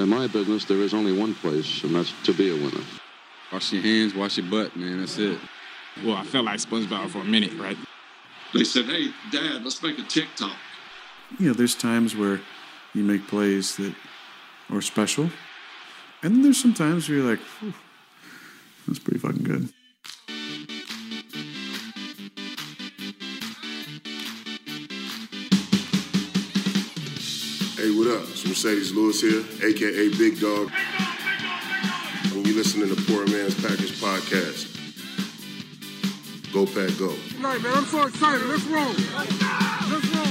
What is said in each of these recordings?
In my business, there is only one place, and that's to be a winner. Wash your hands, wash your butt, man. That's it. Well, I felt like SpongeBob for a minute, right? They said, hey, Dad, let's make a TikTok. You know, there's times where you make plays that are special. And then there's some times where you're like, that's pretty fucking good. Up? It's Marcedes Lewis here, aka Big Dog. And you listening to the Poor Man's Packers Podcast. Go Pack Go. Right, man, I'm so excited. Let's roll. Let's roll.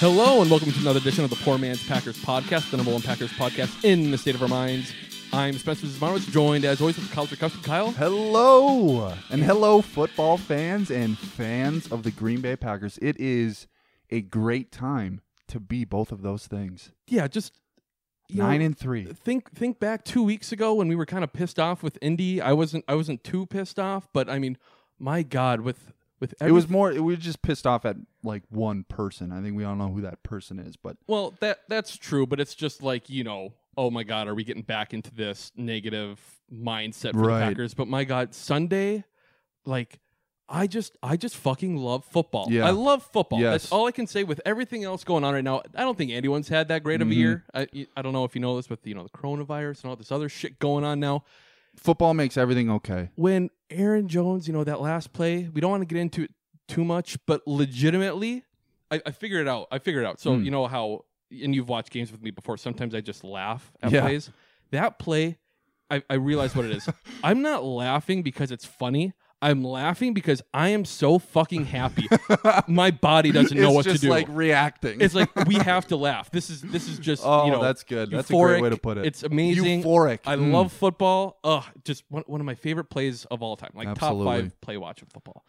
Hello and welcome to another edition of the Poor Man's Packers podcast, the number one Packers podcast in the state of our minds. I'm Spencer Zmarowitz, joined as always with Kyle Custom Kyle, Hello, and hello, football fans and fans of the Green Bay Packers. It is a great time to be both of those things. yeah, just Nine know, and three. Think think back two weeks ago when we were kind of pissed off with Indy. I wasn't I wasn't too pissed off, but I mean, my God, with with It was more. We were just pissed off at like one person. I think we all know who that person is, but Well, that that's true, but it's just like you know, oh my God, are we getting back into this negative mindset for Right. the Packers? But my God, Sunday, like, I just I just fucking love football. Yeah. I love football. Yes. That's all I can say. With everything else going on right now, I don't think anyone's had that great of a Mhm. year. I I don't know if you know this with you know the coronavirus and all this other shit going on now. football makes everything okay. When Aaron Jones, you know that last play, we don't want to get into it too much, but legitimately, I, I figured it out. I figured it out. So Hmm. you know how, and you've watched games with me before. Sometimes I just laugh at Yeah. plays. That play, I, I realize what it is. I'm not laughing because it's funny. I'm laughing because I am so fucking happy. My body doesn't know it's what to do. It's like reacting. it's like we have to laugh. This is this is just oh, you know that's good. That's a great way to put it. It's amazing. Euphoric. I Mm. love football. Ugh, just one, one of my favorite plays of all time. Like top five play watch of football.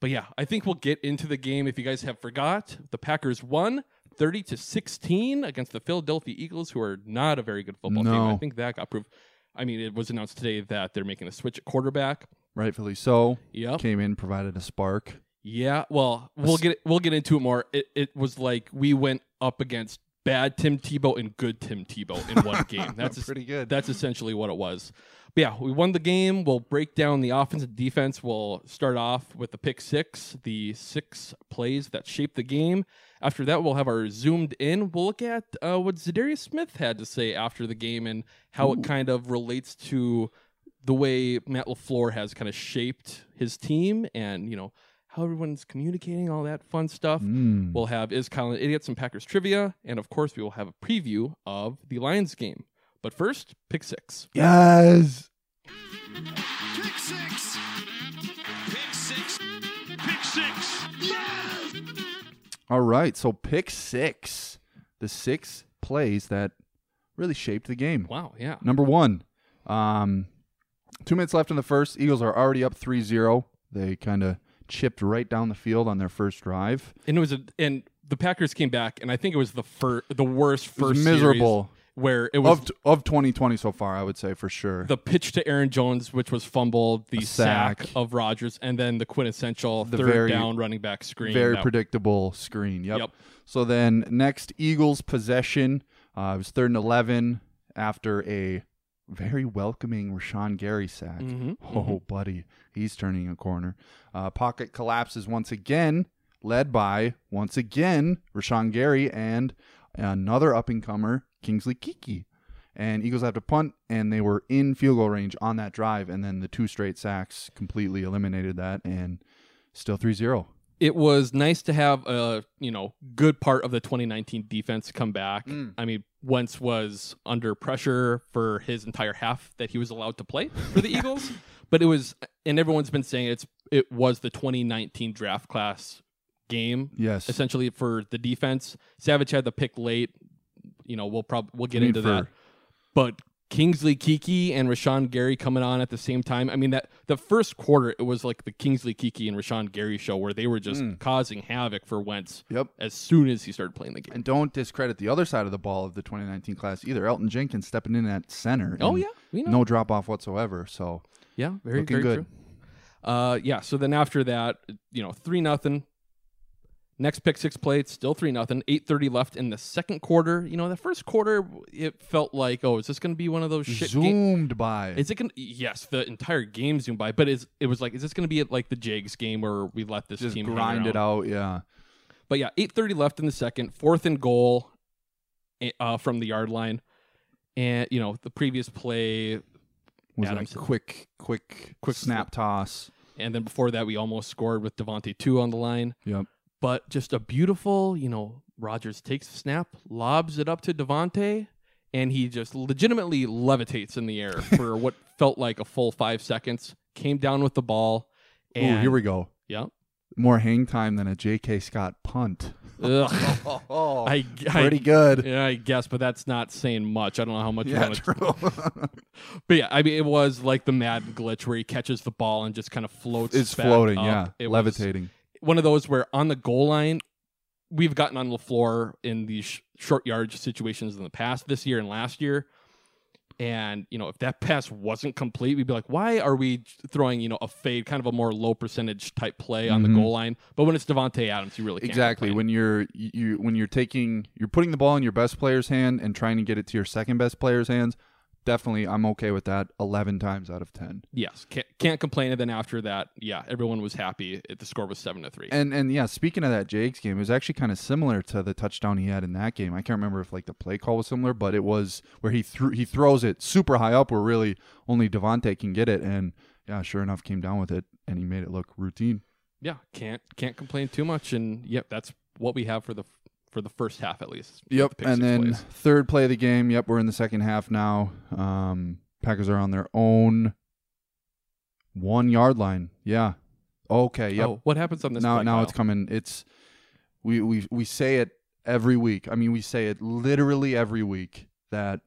But yeah, I think we'll get into the game. If you guys have forgot, the Packers won 30 to 16 against the Philadelphia Eagles, who are not a very good football team. I think that got proved. I mean, it was announced today that they're making a switch at quarterback. Rightfully so. Yep. Came in, provided a spark. Yeah, well, we'll get we'll get into it more. It it was like we went up against bad Tim Tebow and good Tim Tebow in one game. That's es- Pretty good. That's essentially what it was. But yeah, we won the game. We'll break down the offense and defense. We'll start off with the pick six, the six plays that shaped the game. After that, we'll have our zoomed in. We'll look at uh, what Zadarius Smith had to say after the game and how it kind of relates to the way Matt LaFleur has kind of shaped his team and, you know, how everyone's communicating, all that fun stuff. Mm. We'll have Is Kyle an Idiot, some Packers trivia, and of course, we will have a preview of the Lions game. But first, pick six. Yes. Pick six. Pick six. Pick six. All right, so pick six, the six plays that really shaped the game. Wow, yeah. Number one, um, two minutes left in the first. Eagles are already up 3-0. They kind of chipped right down the field on their first drive. And it was a and the Packers came back, and I think it was the first, the worst first miserable where it was of of 2020 so far. I would say for sure. the pitch to Aaron Jones, which was fumbled, the sack. sack. of Rodgers, and then the quintessential The third very- down running back screen. Very predictable screen. Yep. Yep. So then next Eagles possession. Uh, it was third and 11 after a very welcoming Rashan Gary sack. Mhm, Oh, buddy, he's turning a corner. Uh, pocket collapses once again, led by once again Rashan Gary and another up and comer Kingsley Keke. And Eagles have to punt, and they were in field goal range on that drive, and then the two straight sacks completely eliminated that, and still 3-0. it was nice to have a you know good part of the 2019 defense come back. Mm. I mean, Wentz was under pressure for his entire half that he was allowed to play for the Eagles, but it was, and everyone's been saying it's it was the 2019 draft class game Yes. essentially for the defense. Savage had the pick late. You know, we'll probably we'll get I mean, into that. But Kingsley Keke and Rashan Gary coming on at the same time. I mean that the first quarter it was like the Kingsley Keke and Rashan Gary show where they were just Mm. causing havoc for Wentz Yep. as soon as he started playing the game. And don't discredit the other side of the ball of the 2019 class either. Elgton Jenkins stepping in at center. Oh yeah. No drop off whatsoever. So Yeah, very Looking very good. true. Uh, yeah. So then after that, you know, three nothing. Next pick six play, it's still three nothing. Eight thirty left in the second quarter. You know, the first quarter it felt like, oh, is this going to be one of those shit? ga- Zoomed by. is it going? to Yes, the entire game zoomed by, but it's, it was like, is this going to be like the Jags game where we let this just team grind it out. Yeah. But yeah, eight thirty left in the second, fourth and goal, eh, uh, from the yard line, and you know the previous play, Was Adams- that quick, quick, Quick snap toss? and then before that we almost scored with Davante two on the line. Yep. But just a beautiful, you know, Rodgers takes the snap, lobs it up to Davante, and he just legitimately levitates in the air for what felt like a full five seconds. Came down with the ball. And Ooh, here we go. Yep. More hang time than a J.K. Scott punt. Ugh. Oh, I, pretty I, good. Yeah, I guess, but that's not saying much. I don't know how much you Yeah, want true. to. But yeah, I mean, it was like the Madden glitch where he catches the ball and just kind of floats. it's floating. up. Yeah, It was- levitating. One of those where on the goal line, we've gotten on the floor in these sh- short yardage situations in the past this year and last year. And, you know, if that pass wasn't complete, we'd be like, why are we throwing, you know, a fade, kind of a more low percentage type play on Mhm. the goal line? But when it's Davante Adams, you really can't. exactly when you're you when you're taking you're putting the ball in your best player's hand and trying to get it to your second best player's hands definitely i'm okay with that 11 times out of 10 Yes, can't, can't complain. And then after that, yeah, everyone was happy. The score was 7 to 3. and and yeah speaking of that jake's game it was actually kind of similar to the touchdown he had in that game i can't remember if like the play call was similar but it was where he threw he throws it super high up where really only Davante can get it and yeah sure enough came down with it and he made it look routine yeah, can't can't complain too much. And yep, that's what we have for the for the first half at least. Yep. the And then plays. third play of the game. Yep, we're in the second half now. Um, Packers are on their own one yard line. Yeah. Okay. Yep. Oh, what happens on this? now play, now Kyle? it's coming. It's we we we say it every week. I mean, we say it literally every week that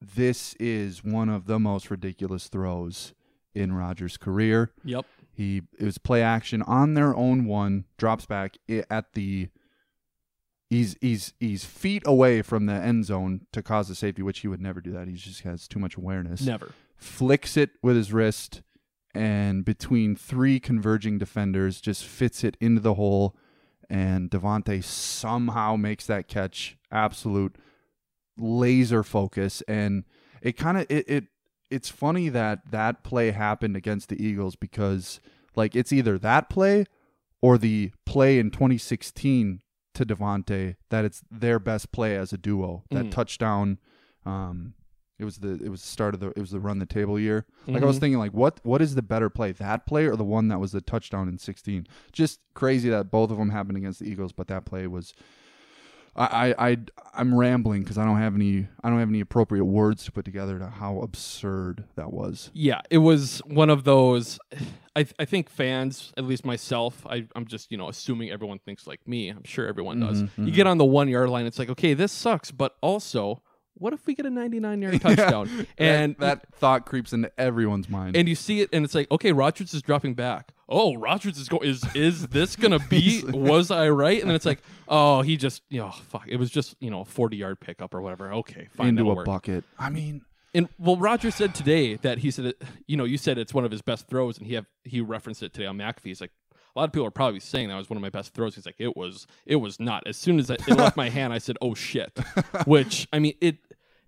this is one of the most ridiculous throws in Rodgers' career. Yep. He it was play action on their own one, drops back at the he's he's he's feet away from the end zone to cause a safety, which he would never do that. He just has too much awareness. Never. Flicks it with his wrist and between three converging defenders just fits it into the hole and Davante somehow makes that catch absolute laser focus and it kind of it, it it's funny that that play happened against the Eagles because like it's either that play or the play in 2016 to Davante that it's their best play as a duo that Mm. touchdown um it was the it was the start of the it was the run the table year like I was Mhm. thinking like what what is the better play that play or the one that was the touchdown in 16 just crazy that both of them happened against the Eagles but that play was I I, I I'm rambling because I don't have any I don't have any appropriate words to put together to how absurd that was. Yeah, it was one of those. I I think fans, at least myself, I I'm just you know assuming everyone thinks like me. I'm sure everyone does. Mhm, You get on the one yard line, it's like okay, this sucks, but also, what if we get a 99 yard touchdown? and that, that thought creeps into everyone's mind. and you see it, and it's like okay, Rodgers is dropping back. Oh, Rodgers is going. Is is this gonna be? was I right? And then it's like, oh, he just, you know, fuck. It was just, you know, a forty yard pickup or whatever. Okay, fine. into a work. bucket. I mean, And well, Roger said today that he said, it, you know, you said it's one of his best throws, and he have he referenced it today on McAfee. He's like, a lot of people are probably saying that was one of my best throws. He's like, it was, it was not. As soon as it left my hand, I said, oh shit. Which I mean, it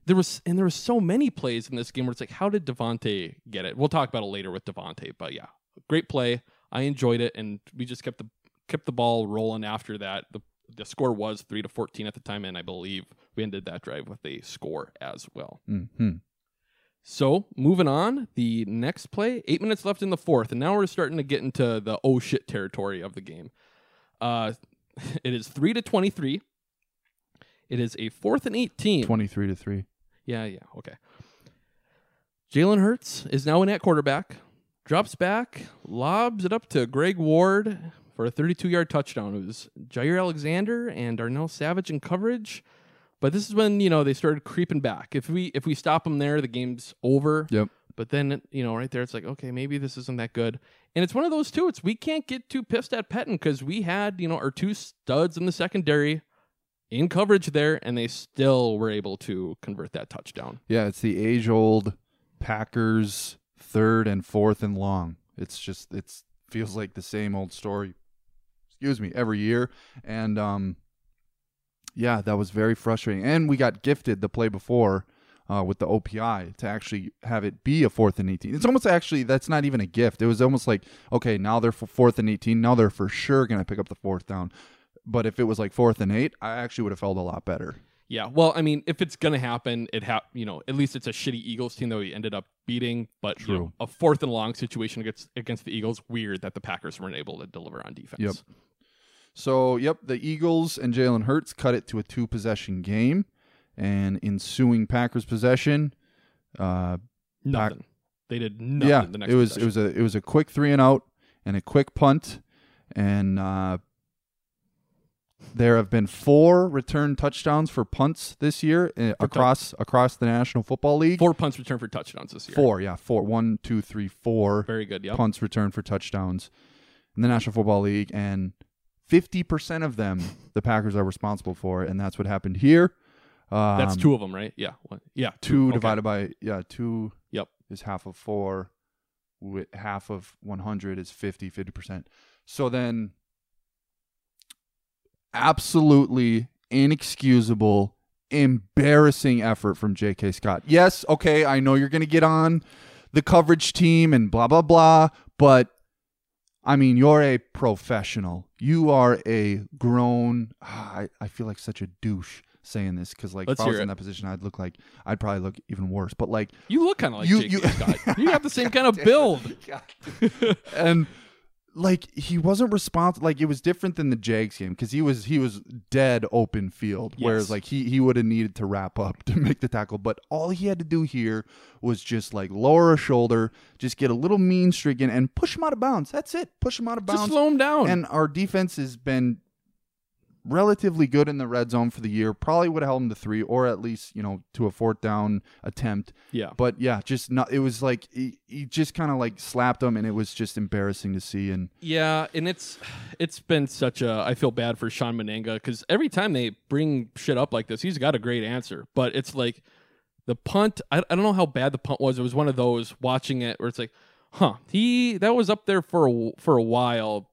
there was and there was so many plays in this game where it's like, how did Davante get it? We'll talk about it later with Davante, but yeah, great play. I enjoyed it, and we just kept the kept the ball rolling after that. The the score was three to fourteen at the time, and I believe we ended that drive with a score as well. hmm So moving on, the next play, eight minutes left in the fourth, and now we're starting to get into the oh shit territory of the game. Uh, it is three to twenty-three. It is a fourth and eighteen. twenty three to three. Yeah, yeah, okay. Jalen Hurts is now in at quarterback, drops back, lobs it up to Greg Ward for a 32 yard touchdown. It was Jaire Alexander and Darnell Savage in coverage. But this is when, you know, they started creeping back. If we if we stop them there, the game's over. Yep. But then, you know, right there, it's like, okay, maybe this isn't that good. And it's one of those too. It's we can't get too pissed at Pettine because we had, you know, our two studs in the secondary in coverage there, and they still were able to convert that touchdown. Yeah, it's the age old Packers third and fourth and long. It's just it's feels like the same old story. excuse me, every year. And um, yeah, that was very frustrating. And we got gifted the play before uh, with the OPI to actually have it be a fourth and 18. It's almost actually, that's not even a gift. It was almost like, okay, now they're for fourth and 18. Now they're for sure going to pick up the fourth down. But if it was like fourth and eight, I actually would have felt a lot better. Yeah, well, I mean, if it's gonna happen, it ha- you know, at least it's a shitty Eagles team that we ended up beating. But you know, True. a fourth and long situation against against the Eagles, weird that the Packers weren't able to deliver on defense. Yep. So, yep, the Eagles and Jalen Hurts cut it to a two possession game. And ensuing Packers possession, uh, Nothing. they did nothing. yeah, the next it was it was a it was a quick three and out and a quick punt, and uh, there have been four return touchdowns for punts this year uh, across across the National Football League. four punts returned for touchdowns this year. Four, yeah, four. One, two, three, four Very good. Yeah. punts returned for touchdowns in the National Football League, and fifty percent of them the Packers are responsible for, and that's what happened here. Um, That's two of them, right? Yeah. One, yeah. two Okay. divided by yeah two Yep. is half of four with half of 100 is 50 50% so then absolutely inexcusable embarrassing effort from jk scott yes okay i know you're gonna get on the coverage team and blah blah blah but I mean, you're a professional. You are a grown. ah, I, I feel like such a douche saying this because, like, Let's if I was in it. that position, I'd look like I'd probably look even worse. But like, You look kind of like You- J.K. you- Scott. You have the same kind of build. and like he wasn't responsible. Like it was different than the Jags game because he was he was dead open field. Whereas like he he would have needed to wrap up to make the tackle, but all he had to do here was just like lower a shoulder, just get a little mean streak in, and push him out of bounds. That's it. Push him out of bounds. Just slow him down. And our defense has been relatively good in the red zone for the year. Probably would have held him to three, or at least you know to a fourth down attempt. yeah. But yeah, just not. It was like he, he just kind of like slapped him, and it was just embarrassing to see. And Yeah, and it's it's been such a I feel bad for Shawn Mennenga because every time they bring shit up like this, he's got a great answer. But it's like the punt. I, I don't know how bad the punt was. It was one of those watching it where it's like, huh, he that was up there for a, for a while.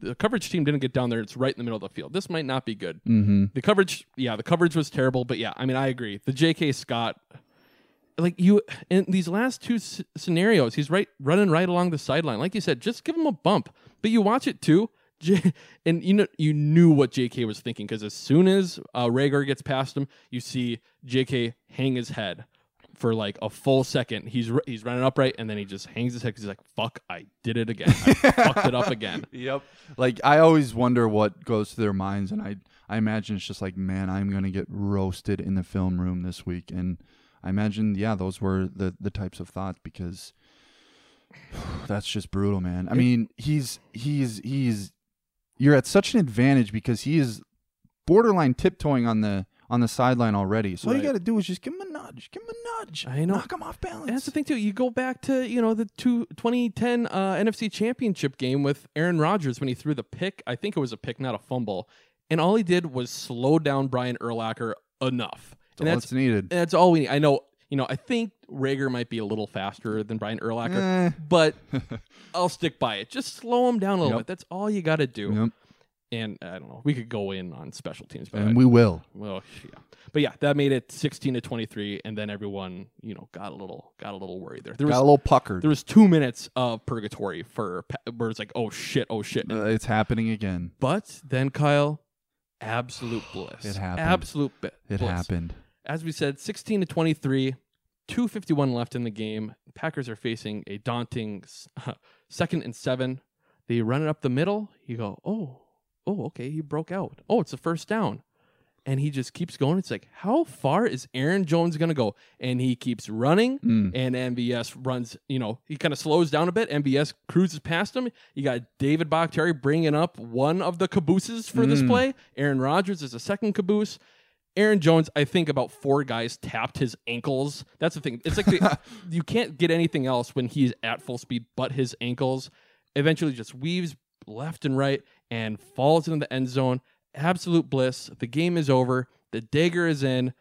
The coverage team didn't get down there. It's right in the middle of the field. This might not be good. mm-hmm. The coverage, yeah, the coverage was terrible. But yeah, I mean, I agree. The J.K. Scott, like you in these last two s- scenarios, he's right running right along the sideline. Like you said, just give him a bump. But you watch it too, J- and you know you knew what J.K. was thinking because as soon as uh, Reagor gets past him, you see J.K. hang his head for like a full second. He's r- he's running upright, and then he just hangs his head because he's like, "Fuck, I did it again. I fucked it up again." Yep. Like I always wonder what goes through their minds, and I I imagine it's just like, man, I'm gonna get roasted in the film room this week, and I imagine, yeah, those were the the types of thoughts because that's just brutal, man. I mean, he's he's he's you're at such an advantage because he is borderline tiptoeing on the on the sideline already. So all you got to do is just give him a nudge, give him a nudge. I know. knock him off balance. And that's the thing too. You go back to you know the two, 2010 uh, NFC Championship game with Aaron Rodgers when he threw the pick. I think it was a pick, not a fumble. And all he did was slow down Brian Urlacher enough. That's and all that's that's needed. that's all we need. I know. You know, I think Reagor might be a little faster than Brian Urlacher, Eh. but I'll stick by it. Just slow him down a little Yep. bit. That's all you got to do. Yep. And I don't know. We could go in on special teams, but I- And we will. well, yeah, but yeah, that made it sixteen to twenty three, and then everyone, you know, got a little, got a little worried there. There was Got a little puckered. there was two minutes of purgatory for where it's like, oh shit, oh shit. Uh, it's happening again. but then Kyle, absolute bliss. It happened. Absolute bi- It bliss. happened. As we said, sixteen to twenty three. 251 left in the game. Packers are facing a daunting second and seven. They run it up the middle. You go, oh, oh, okay, he broke out. Oh, it's a first down. And he just keeps going. It's like, how far is Aaron Jones going to go? And he keeps running, Mm. and MVS runs, you know, he kind of slows down a bit. MVS cruises past him. You got David Bakhtiari bringing up one of the cabooses for this Mm. play. Aaron Rodgers is a second caboose. Aaron Jones, I think about four guys tapped his ankles. That's the thing. It's like the, you can't get anything else when he's at full speed but his ankles. Eventually just weaves left and right and falls into the end zone. Absolute bliss. The game is over. The dagger is in.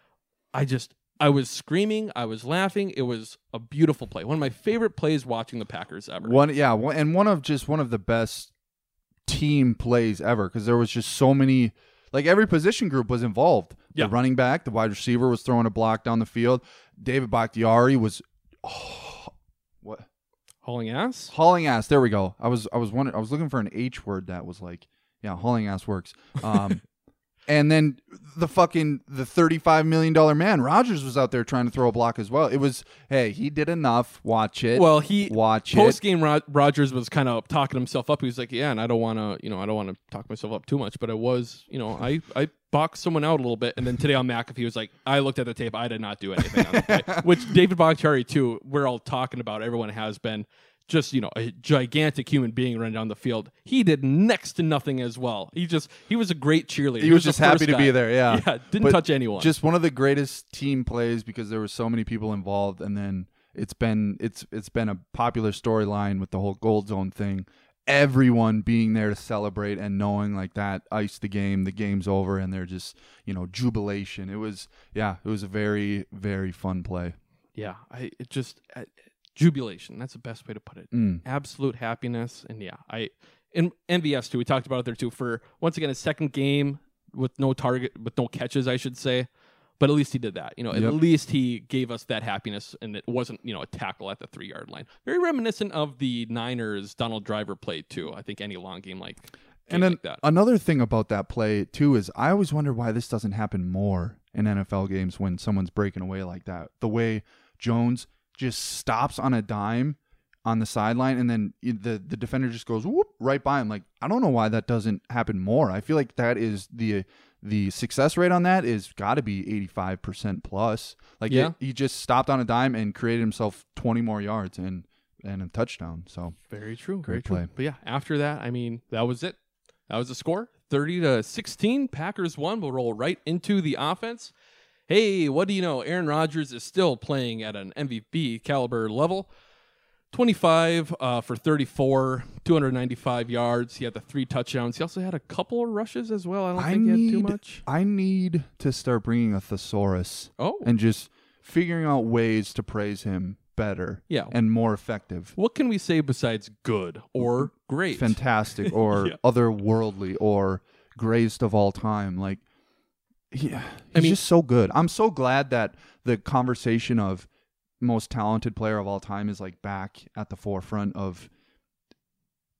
I just I was screaming, I was laughing. It was a beautiful play. One of my favorite plays watching the Packers ever. One, yeah, one, and one of just one of the best team plays ever because there was just so many. Like every position group was involved. Yeah. The running back, the wide receiver was throwing a block down the field. David Bakhtiari was oh, Hauling ass. hauling ass. There we go. I was I was wondering. I was looking for an H word that was like, yeah, hauling ass works. Um, and then the fucking the thirty five million dollar man Rodgers was out there trying to throw a block as well. It was hey, he did enough. Watch it. Well, he watch post it. game Rod- Rodgers was kind of talking himself up. He was like, "Yeah, and I don't want to, you know, I don't want to talk myself up too much, but I was, you know, I I boxed someone out a little bit." And then today on McAfee was like, "I looked at the tape. I did not do anything on the play." Which David Bakhtiari too. We're all talking about. Everyone has been. Just you know, a gigantic human being running down the field. He did next to nothing as well. He just he was a great cheerleader. He was the just happy to guy. be there. Yeah, yeah, didn't But touch anyone. Just one of the greatest team plays because there were so many people involved, and then it's been it's it's been a popular storyline with the whole gold zone thing. Everyone being there to celebrate and knowing like that ice the game, the game's over, and they're just you know jubilation. It was yeah, it was a very very fun play. yeah, I it just uh, jubilation. That's the best way to put it. Mm. Absolute happiness, and yeah, I in MVS too. We talked about it there too. For once again, a second game with no target, with no catches, I should say. But at least he did that. You know, Yep. at least he gave us that happiness, and it wasn't you know a tackle at the three yard line. Very reminiscent of the Niners Donald Driver play too. I think any long game like game And then like another thing about that play too is I always wonder why this doesn't happen more in NFL games when someone's breaking away like that. The way Jones just stops on a dime on the sideline and then the the defender just goes whoop right by him. Like I don't know why that doesn't happen more. I feel like that is the the success rate on that is got to be 85% plus. Like Yeah. it- he just stopped on a dime and created himself 20 more yards and and a touchdown. So Very true. Great very true. play. But yeah, after that, I mean, that was it. That was the score. 30 to 16. Packers won. We'll roll right into the offense. Hey, what do you know? Aaron Rodgers is still playing at an MVP caliber level. 25 uh, for 34, 295 yards. He had the three touchdowns. He also had a couple of rushes as well. I don't think he had too much. I need to start bringing a thesaurus Oh, and just figuring out ways to praise him better Yeah. and more effective. what can we say besides good or great? Fantastic or Yeah. otherworldly or greatest of all time. Like, yeah, he's I mean- just so good. I'm so glad that the conversation of most talented player of all time is like back at the forefront of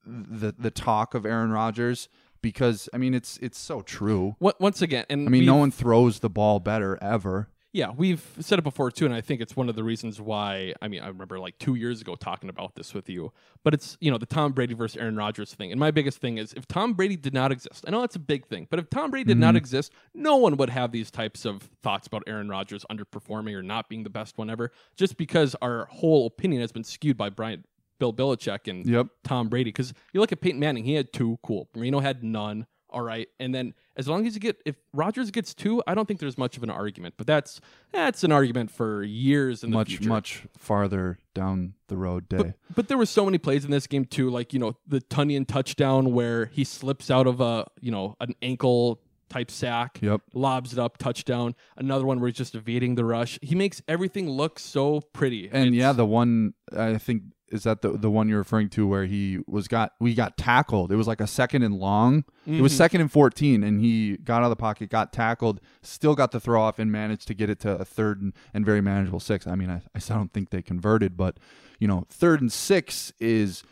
the the talk of Aaron Rodgers because I mean it's it's so true. What, once again, and I mean, no one throws the ball better ever. Yeah, we've said it before too, and I think it's one of the reasons why. I mean, I remember like two years ago talking about this with you, but it's you know the Tom Brady versus Aaron Rodgers thing. And my biggest thing is if Tom Brady did not exist, I know that's a big thing, but if Tom Brady did not mm-hmm. exist, no one would have these types of thoughts about Aaron Rodgers underperforming or not being the best one ever, just because our whole opinion has been skewed by Brian, Bill Belichick, and Yep. Tom Brady. Because you look at Peyton Manning, he had two, cool. Marino had none. All right, and then as long as you get if Rodgers gets two, I don't think there's much of an argument. But that's that's an argument for years in the much future. much farther down the road day. But, but there were so many plays in this game too, like you know the Tonyan touchdown where he slips out of a you know an ankle type sack, Yep. lobs it up, touchdown. Another one where he's just evading the rush. He makes everything look so pretty. And yeah, the one I think is that the the one you're referring to where he was got we got tackled. It was like a second and long. It was Mhm. second and 14 and he got out of the pocket, got tackled, still got the throw off and managed to get it to a third and, and very manageable six. I mean, I, I don't think they converted, but you know, third and 6 is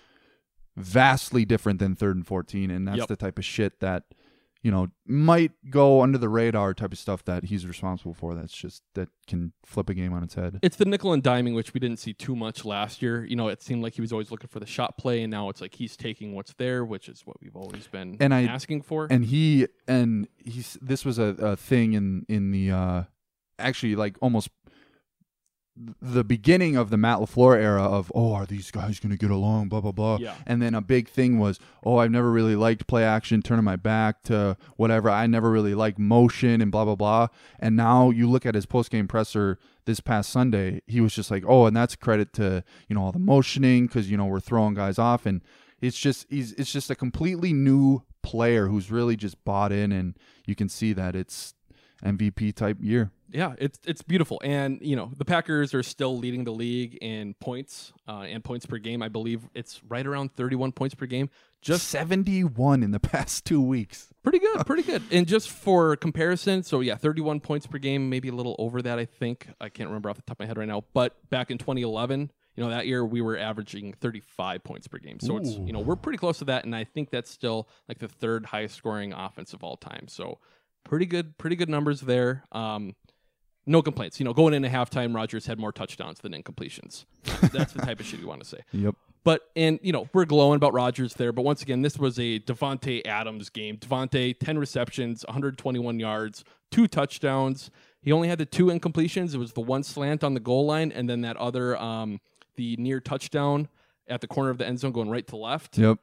vastly different than third and 14 and that's Yep. the type of shit that you know might go under the radar type of stuff that he's responsible for that's just that can flip a game on its head. It's the nickel and diming, which we didn't see too much last year. You know, it seemed like he was always looking for the shot play, and now it's like he's taking what's there, which is what we've always been And I- asking for. and he and he's this was a, a thing in in the uh actually like almost the beginning of the Matt LaFleur era of oh are these guys going to get along blah blah blah Yeah. and then a big thing was oh I've never really liked play action turning my back to whatever I never really liked motion and blah blah blah and now you look at his post game presser this past Sunday he was just like oh and that's credit to you know all the motioning cuz you know we're throwing guys off and it's just he's it's just a completely new player who's really just bought in and you can see that it's MVP type year. Yeah, it's it's beautiful, and you know the Packers are still leading the league in points uh, and points per game. I believe it's right around 31 points per game, Just 71 in the past two weeks. Pretty good, pretty good. And just for comparison, so yeah, 31 points per game, maybe a little over that, I think. I can't remember off the top of my head right now. But back in 2011, you know, that year we were averaging 35 points per game. So it's, you know, we're pretty close to that. And I think that's still like the third highest scoring offense of all time. So pretty good, pretty good numbers there. Um, no complaints. You know, going into halftime, Rodgers had more touchdowns than incompletions. That's the type of shit you want to say. Yep. But and you know we're glowing about Rodgers there, but once again this was a Davante Adams game. Davante ten receptions, 121 yards, two touchdowns. He only had the two incompletions. It was the one slant on the goal line, and then that other um, the near touchdown at the corner of the end zone going right to left. Yep.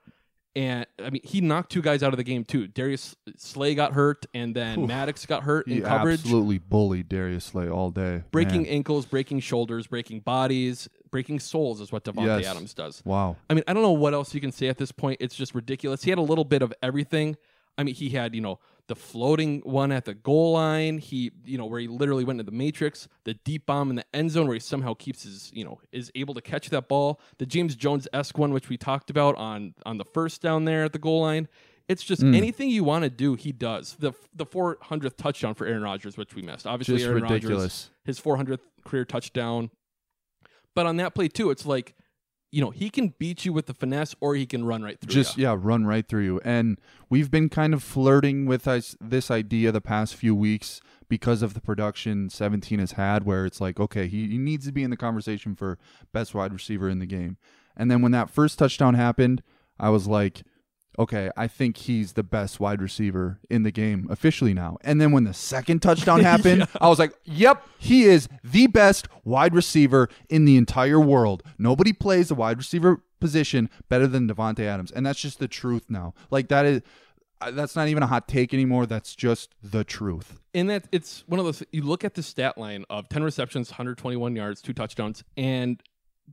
And I mean he knocked two guys out of the game too. Darius Slay got hurt, and then Maddox got hurt He in coverage absolutely bullied Darius Slay all day. breaking Man. ankles, breaking shoulders, breaking bodies, breaking souls is what Davante Yes. Adams does. Wow. I mean, I don't know what else you can say at this point. It's just ridiculous. He had a little bit of everything. I mean, he had, you know, the floating one at the goal line. He, you know, where he literally went into the matrix, the deep bomb in the end zone where he somehow keeps his, you know, is able to catch that ball. The James Jones esque one, which we talked about on on the first down there at the goal line. It's just Mm. anything you want to do, he does. The the 400th touchdown for Aaron Rodgers, which we missed. Obviously, Just Aaron ridiculous. Rodgers, his 400th career touchdown. But on that play too, it's like, you know, he can beat you with the finesse, or he can run right through. You. Just ya. yeah run right through you and we've been kind of flirting with us, this idea the past few weeks because of the production 17 has had where it's like okay he, he needs to be in the conversation for best wide receiver in the game and then when that first touchdown happened i was like okay i think he's the best wide receiver in the game officially now and then when the second touchdown happened i was like yep he is the best wide receiver in the entire world nobody plays the wide receiver position better than Davante Adams, and that's just the truth now. Like that is, uh, that's not even a hot take anymore. That's just the truth. and that it's one of those. You look at the stat line of 10 receptions, 121 yards, two touchdowns, and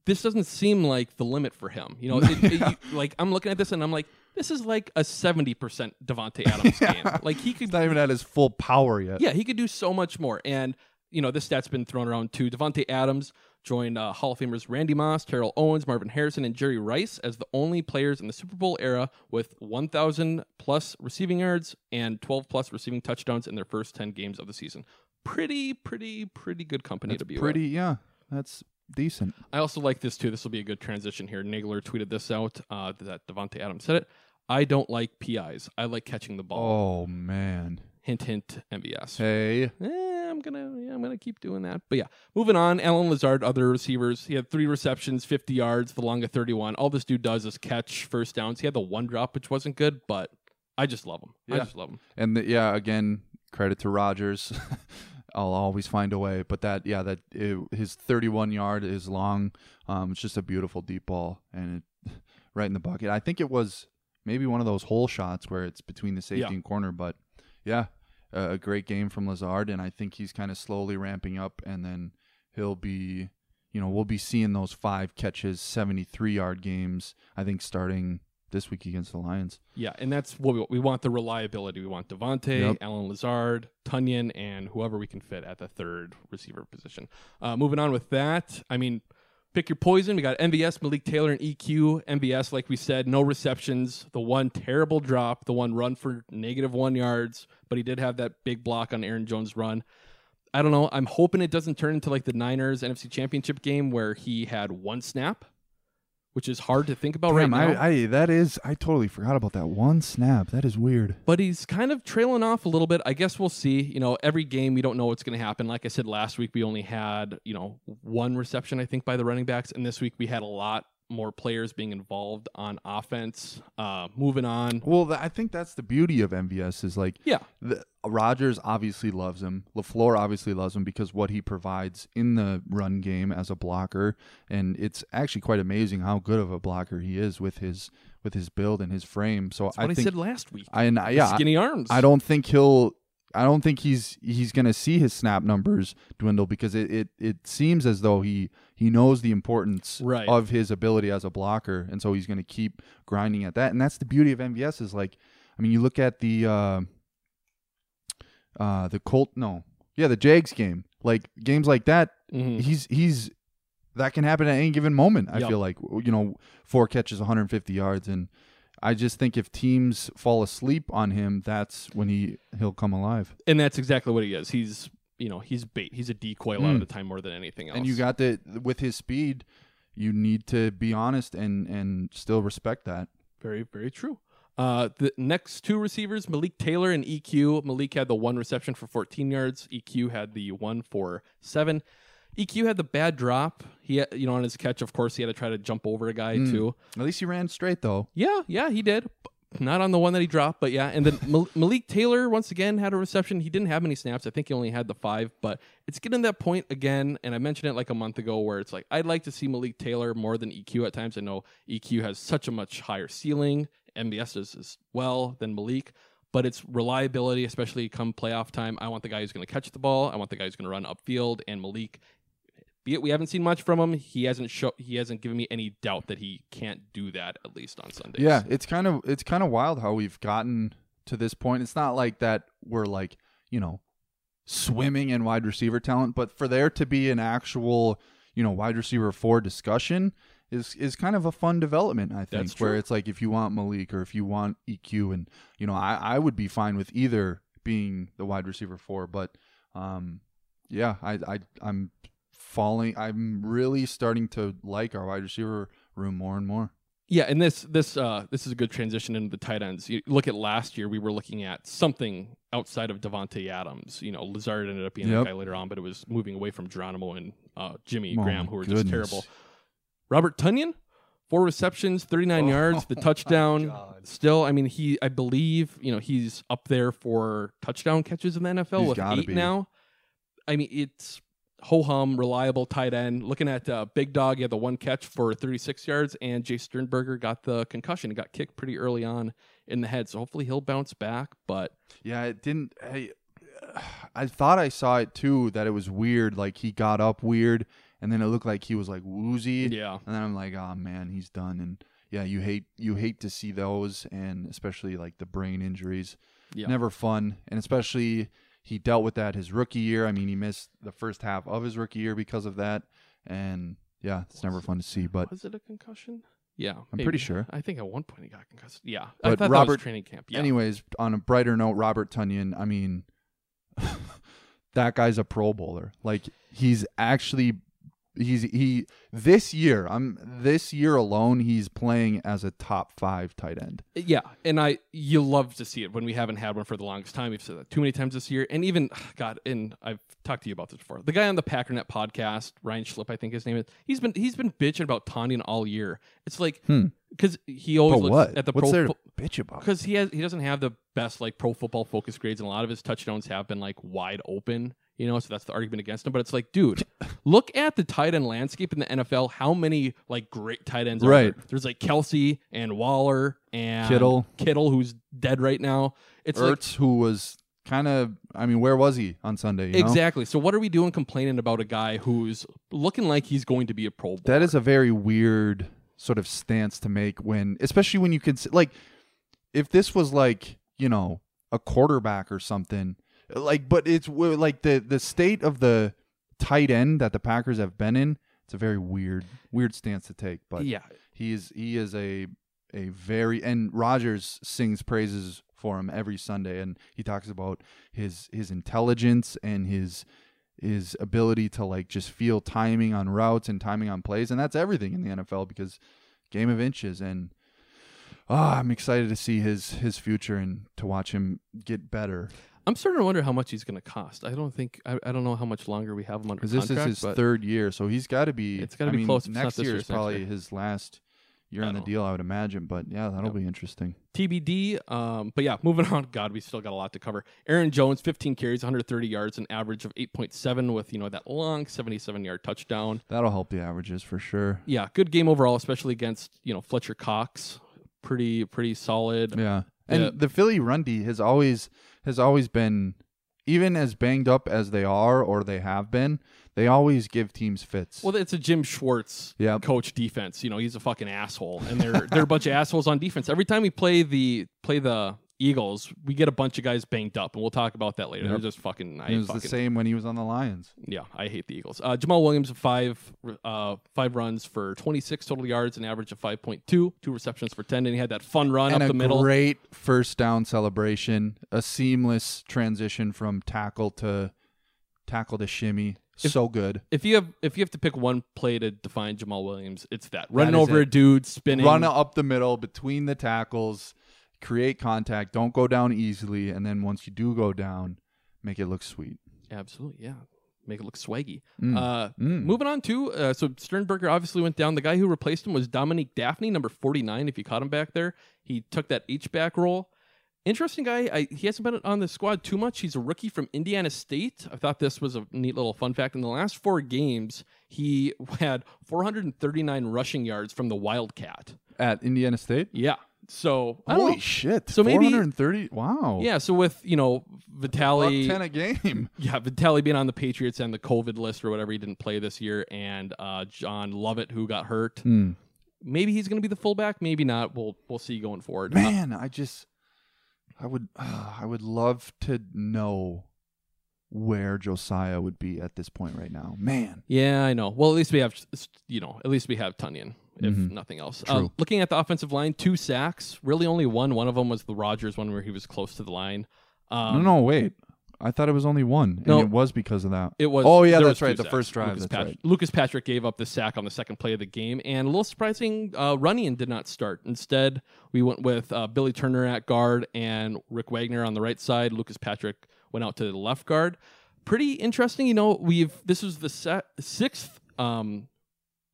this doesn't seem like the limit for him. You know, it, it- you- like I'm looking at this and I'm like, this is like a 70% Davante Adams game. Like he could He's not even at his full power yet. Yeah, he could do so much more. And, you know, this stat's been thrown around too. Davante Adams joined uh, Hall of Famers Randy Moss, Terrell Owens, Marvin Harrison, and Jerry Rice as the only players in the Super Bowl era with 1,000 plus receiving yards and 12 plus receiving touchdowns in their first 10 games of the season. Pretty, pretty, pretty good company That's to be pretty. with. Yeah, that's decent. I also like this too. This will be a good transition here. Nagler tweeted this out uh, that Davante Adams said it. I don't like PIs. I like catching the ball. Oh man. Hint, hint, MVS. Hey. Eh, I'm gonna yeah, I'm gonna keep doing that. But yeah, moving on. Allen Lazard, other receivers. He had three receptions, 50 yards, the long of 31. All this dude does is catch first downs. He had the one drop, which wasn't good, but I just love him. I just love him. And the, yeah, again, credit to Rodgers. I'll always find a way. But that, yeah, that it, his 31 yard is long. Um, it's just a beautiful deep ball, and it right in the bucket. I think it was maybe one of those hole shots where it's between the safety Yeah. and corner. But yeah, a, a great game from Lazard, and I think he's kind of slowly ramping up, and then he'll be. You know, we'll be seeing those five catches, 73 yard games, I think, starting this week against the Lions. Yeah, and that's what we, we want the reliability. We want Davante, Yep. Allen Lazard, Tonyan, and whoever we can fit at the third receiver position. Uh, moving on with that, I mean, pick your poison. We got MVS, Malik Taylor, and EQ. MVS, like we said, no receptions. The one terrible drop, the one run for negative one yards, but he did have that big block on Aaron Jones' run. I don't know. I'm hoping it doesn't turn into like the Niners NFC Championship game where he had one snap, which is hard to think about Damn, right now. I, I that is I totally forgot about that one snap. That is weird. but he's kind of trailing off a little bit. I guess we'll see. You know, every game we don't know what's going to happen. Like I said last week, we only had you know one reception, I think, by the running backs, and this week we had a lot more players being involved on offense. Uh, moving on, Well, th- I think that's the beauty of MVS is like yeah, the, Rodgers obviously loves him. Lafleur obviously loves him because what he provides in the run game as a blocker, and it's actually quite amazing how good of a blocker he is with his with his build and his frame. So that's I what I, think said last week. I, and I- yeah, I- skinny arms. I don't think he'll. I don't think he's he's gonna see his snap numbers dwindle because it, it, it seems as though he he knows the importance Right. of his ability as a blocker, and so he's gonna keep grinding at that. And that's the beauty of MVS is like, I mean, you look at the uh, uh, the Colt, no, yeah, the Jags game, like games like that. Mhm. He's he's that can happen at any given moment. I Yep. feel like you know four catches, 150 yards, and I just think if teams fall asleep on him, that's when he he'll come alive. And that's exactly what he is. He's you know he's bait. He's a decoy a lot of Mm. the time more than anything else. And you got the with his speed, you need to be honest and and still respect that. Very, very true. Uh, the next two receivers, Malik Taylor and EQ. Malik had the one reception for 14 yards. EQ had the one for seven. EQ had the bad drop. He, had, you know, on his catch, of course, he had to try to jump over a guy Mm. too. At least he ran straight though. Yeah, yeah, he did. Not on the one that he dropped, but yeah. And then Mal- Malik Taylor once again had a reception. He didn't have many snaps. I think he only had the five, but it's getting that point again. And I mentioned it like a month ago where it's like I'd like to see Malik Taylor more than EQ at times. I know EQ has such a much higher ceiling. MVS does as well than Malik, but it's reliability, especially come playoff time. I want the guy who's going to catch the ball. I want the guy who's going to run upfield. And Malik, we haven't seen much from him. He hasn't show, he hasn't given me any doubt that he can't do that at least on Sundays. Yeah, it's kind of it's kind of wild how we've gotten to this point. It's not like that we're like, you know, swimming in wide receiver talent, but for there to be an actual, you know, wide receiver four discussion is is kind of a fun development, I think, That's where it's like if you want Malik or if you want EQ and you know, I I would be fine with either being the wide receiver four, but um yeah, I I I'm falling I'm really starting to like our wide receiver room more and more. Yeah, and this this uh this is a good transition into the tight ends. You look at last year, we were looking at something outside of Davante Adams. You know, Lazard ended up being Yep. that guy later on, but it was moving away from Geronimo and uh, Jimmy Oh, Graham, who were goodness. just terrible. Robert Tonyan, four receptions, thirty nine yards, the touchdown. Still, I mean, he I believe you know he's up there for touchdown catches in the NFL He's with eight be. now. I mean, it's ho hum, reliable tight end. Looking at uh, Big Dog, he had the one catch for 36 yards, and Jace Sternberger got the concussion. He got kicked pretty early on in the head, so hopefully he'll bounce back. But Yeah, it didn't. I, I thought I saw it too. That it was weird. Like he got up weird, and then it looked like he was like woozy. yeah, And then I'm like, oh man, he's done. And yeah, you hate you hate to see those, and especially like the brain injuries. yeah, Never fun, and especially he dealt with that his rookie year. I mean, he missed the first half of his rookie year because of that, and yeah, it's never fun to see. But was it a concussion? Yeah, I'm maybe. pretty sure. I think at one point he got concussed. Yeah, I But thought that Robert- was training camp. Yeah. Anyways, on a brighter note, Robert Tonyan, I mean, that guy's a Pro Bowler. Like he's actually he's he this year. I'm this year alone. He's playing as a top five tight end. Yeah, and I you love to see it when we haven't had one for the longest time. We've said that too many times this year, and even God, and I've talked to you about this before. The guy on the Packernet podcast, Ryan Schlip, I think his name is. He's been he's been bitching about Tonyan all year. It's like Hmm. because he always But looks what? at the What's pro fo- bitch about? because he has he doesn't have the best like pro football focus grades, and a lot of his touchdowns have been like wide open. You know, so that's the argument against him. But it's like, dude, look at the tight end landscape in the NFL. How many like great tight ends? Are Right. there? There's like Kelce and Waller and Kittle. Kittle, who's dead right now. It's like Ertz, who was kind of, I mean, where was he on Sunday? You know? exactly. So what are we doing complaining about a guy who's looking like he's going to be a Pro Bowl? That is a very weird sort of stance to make when, especially when you can like, if this was like you know a quarterback or something, like, but it's like the the state of the tight end that the Packers have been in. It's a very weird weird stance to take, but yeah. he is he is a a very and Rodgers sings praises for him every Sunday and he talks about his his intelligence and his his ability to like just feel timing on routes and timing on plays and that's everything in the NFL because game of inches and ah I'm excited to see his his future and to watch him get better I'm starting to wonder how much he's going to cost. I don't think I, I don't know how much longer we have him under because this is his third year so he's got to be It's gotta be mean, close if it's not next year is probably year. his last year on the deal I would imagine but yeah that'll Yep. be interesting TBD. Um, but yeah, moving on. God, we still got a lot to cover. Aaron Jones, 15 carries, 130 yards, an average of 8.7 with you know that long 77 yard touchdown. that'll help the averages for sure Yeah, good game overall, especially against you know Fletcher Cox. Pretty pretty solid. Yeah. And Yeah. the Philly run D has always has always been even as banged up as they are or they have been, they always give teams fits. Well, it's a Jim Schwartz Yep. coach defense. You know, he's a fucking asshole, and they're they're a bunch of assholes on defense. Every time we play the play the Eagles, we get a bunch of guys banged up, and we'll talk about that later. Yep. They're just fucking. I It was fucking, the same when he was on the Lions. Yeah, I hate the Eagles. Uh, Jamaal Williams five uh, five runs for 26 total yards, an average of 5.2, two receptions for 10, and he had that fun run and up the middle. great first down celebration, a seamless transition from tackle to tackle to shimmy. If- so good. if you have if you have to pick one play to define Jamaal Williams, it's that running is over it. a dude, spinning. Run up the middle between the tackles, create contact, don't go down easily, and then once you do go down, make it look sweet. Absolutely, yeah. Make it look swaggy. Mm. Uh, Mm. Moving on to uh, so Sternberger obviously went down. The guy who replaced him was Dominique Dafney, number forty nine. If you caught him back there, he took that H back role. Interesting guy. I, he hasn't been on the squad too much. He's a rookie from Indiana State. I thought this was a neat little fun fact. In the last four games, he had 439 rushing yards from the Wildcat. At Indiana State? Yeah. So Holy shit. So maybe- 430. Wow. Yeah. So with you know Vitale, 10 a game. yeah, Vitale being on the Patriots and the COVID list or whatever, he didn't play this year, and uh, John Lovett who got hurt. Hmm. Maybe he's going to be the fullback. Maybe not. We'll we'll see going forward. Uh, Man, I just I would I would love to know where Josiah would be at this point right now. Man. yeah, I know. Well, at least we have you know at least we have Tonyan. If Mhm. nothing else. Uh, looking at the offensive line, two sacks. Really, only one. One of them was the Rodgers one where he was close to the line. Um, no, no, wait. I thought it was only one. And No. it was because of that. It was. Oh yeah, that's right. The first drive. Lucas, Patrick, right. Lucas Patrick gave up the sack on the second play of the game, and a little surprising, uh, Runyan did not start. Instead, we went with uh, Billy Turner at guard and Rick Wagner on the right side. Lucas Patrick went out to the left guard. Pretty interesting. You know, we've this was the se- sixth um,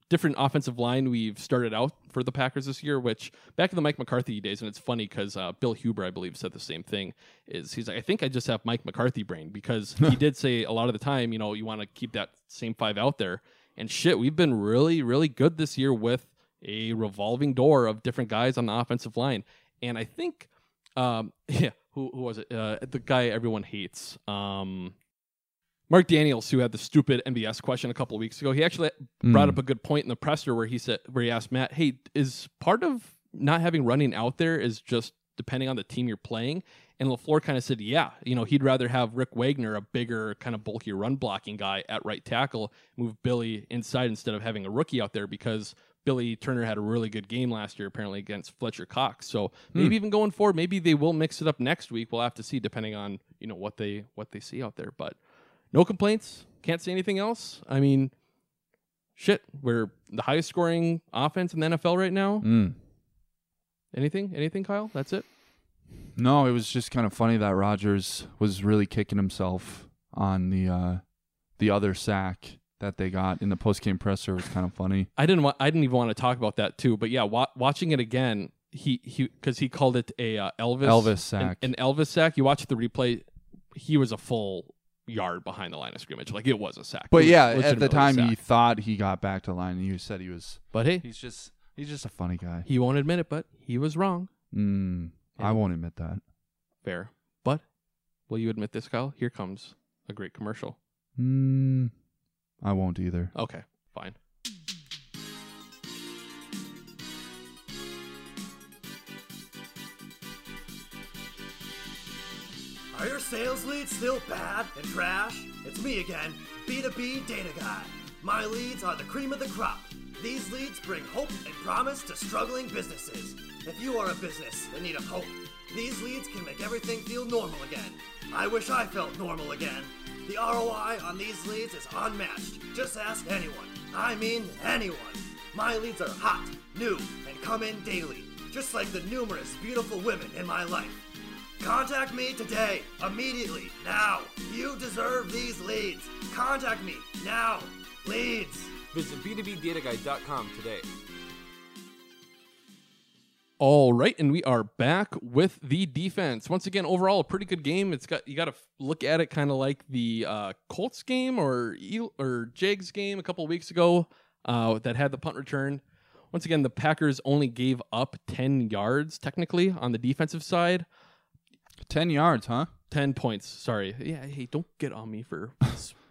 different offensive line we've started out for the Packers this year, which back in the Mike McCarthy days, and it's funny because uh, Bill Huber, I believe, said the same thing. Is he's like, I think I just have Mike McCarthy brain because he did say a lot of the time, you know, you want to keep that same five out there. And shit, we've been really, really good this year with a revolving door of different guys on the offensive line. And I think, um, yeah, who, who was it? Uh, the guy everyone hates. Um, Mark Daniels, who had the stupid MVS question a couple of weeks ago, he actually brought Mm. up a good point in the presser where he said, where he asked Matt, "Hey, is part of not having running out there is just depending on the team you're playing?" And Lafleur kind of said, "Yeah, you know, he'd rather have Rick Wagner, a bigger, kind of bulkier run blocking guy, at right tackle, move Billy inside instead of having a rookie out there because." Billy Turner had a really good game last year, apparently against Fletcher Cox. So maybe even going forward, maybe they will mix it up next week. We'll have to see, depending on you know what they what they see out there. But no complaints. Can't say anything else. I mean, shit, we're the highest scoring offense in the NFL right now. Mm. Anything? Anything, Kyle? That's it. No, it was just kind of funny that Rodgers was really kicking himself on the uh the other sack that they got in the post game presser was kind of funny. I didn't. Wa- I didn't even want to talk about that too. But yeah, wa- watching it again, he he because he called it a uh, Elvis Elvis sack. An, an Elvis sack. You watch the replay. He was a full yard behind the line of scrimmage. Like it was a sack. But yeah, at the time he thought he got back to line and you said he was But hey, he's just he's just a funny guy. he won't admit it. But he was wrong. Mm, I won't admit that. Fair. But will you admit this, Kyle? Here comes a great commercial. Mm, I won't either. Okay, fine. Are your sales leads still bad and trash? It's me again, B2B Data Guy. My leads are the cream of the crop. These leads bring hope and promise to struggling businesses. If you are a business in need of hope, these leads can make everything feel normal again. I wish I felt normal again. The ROI on these leads is unmatched. Just ask anyone. I mean anyone. My leads are hot, new, and come in daily, just like the numerous beautiful women in my life. Contact me today, immediately, now. You deserve these leads. Contact me now. Leads. Visit b2bdataguide.com today. All right, and we are back with the defense. Once again, overall, a pretty good game. It's got you got to look at it kind of like the uh, Colts game or Eel- or Jags game a couple of weeks ago uh, that had the punt return. Once again, the Packers only gave up ten yards technically on the defensive side. Ten yards, huh? Ten points. Sorry. Yeah. Hey, don't get on me for.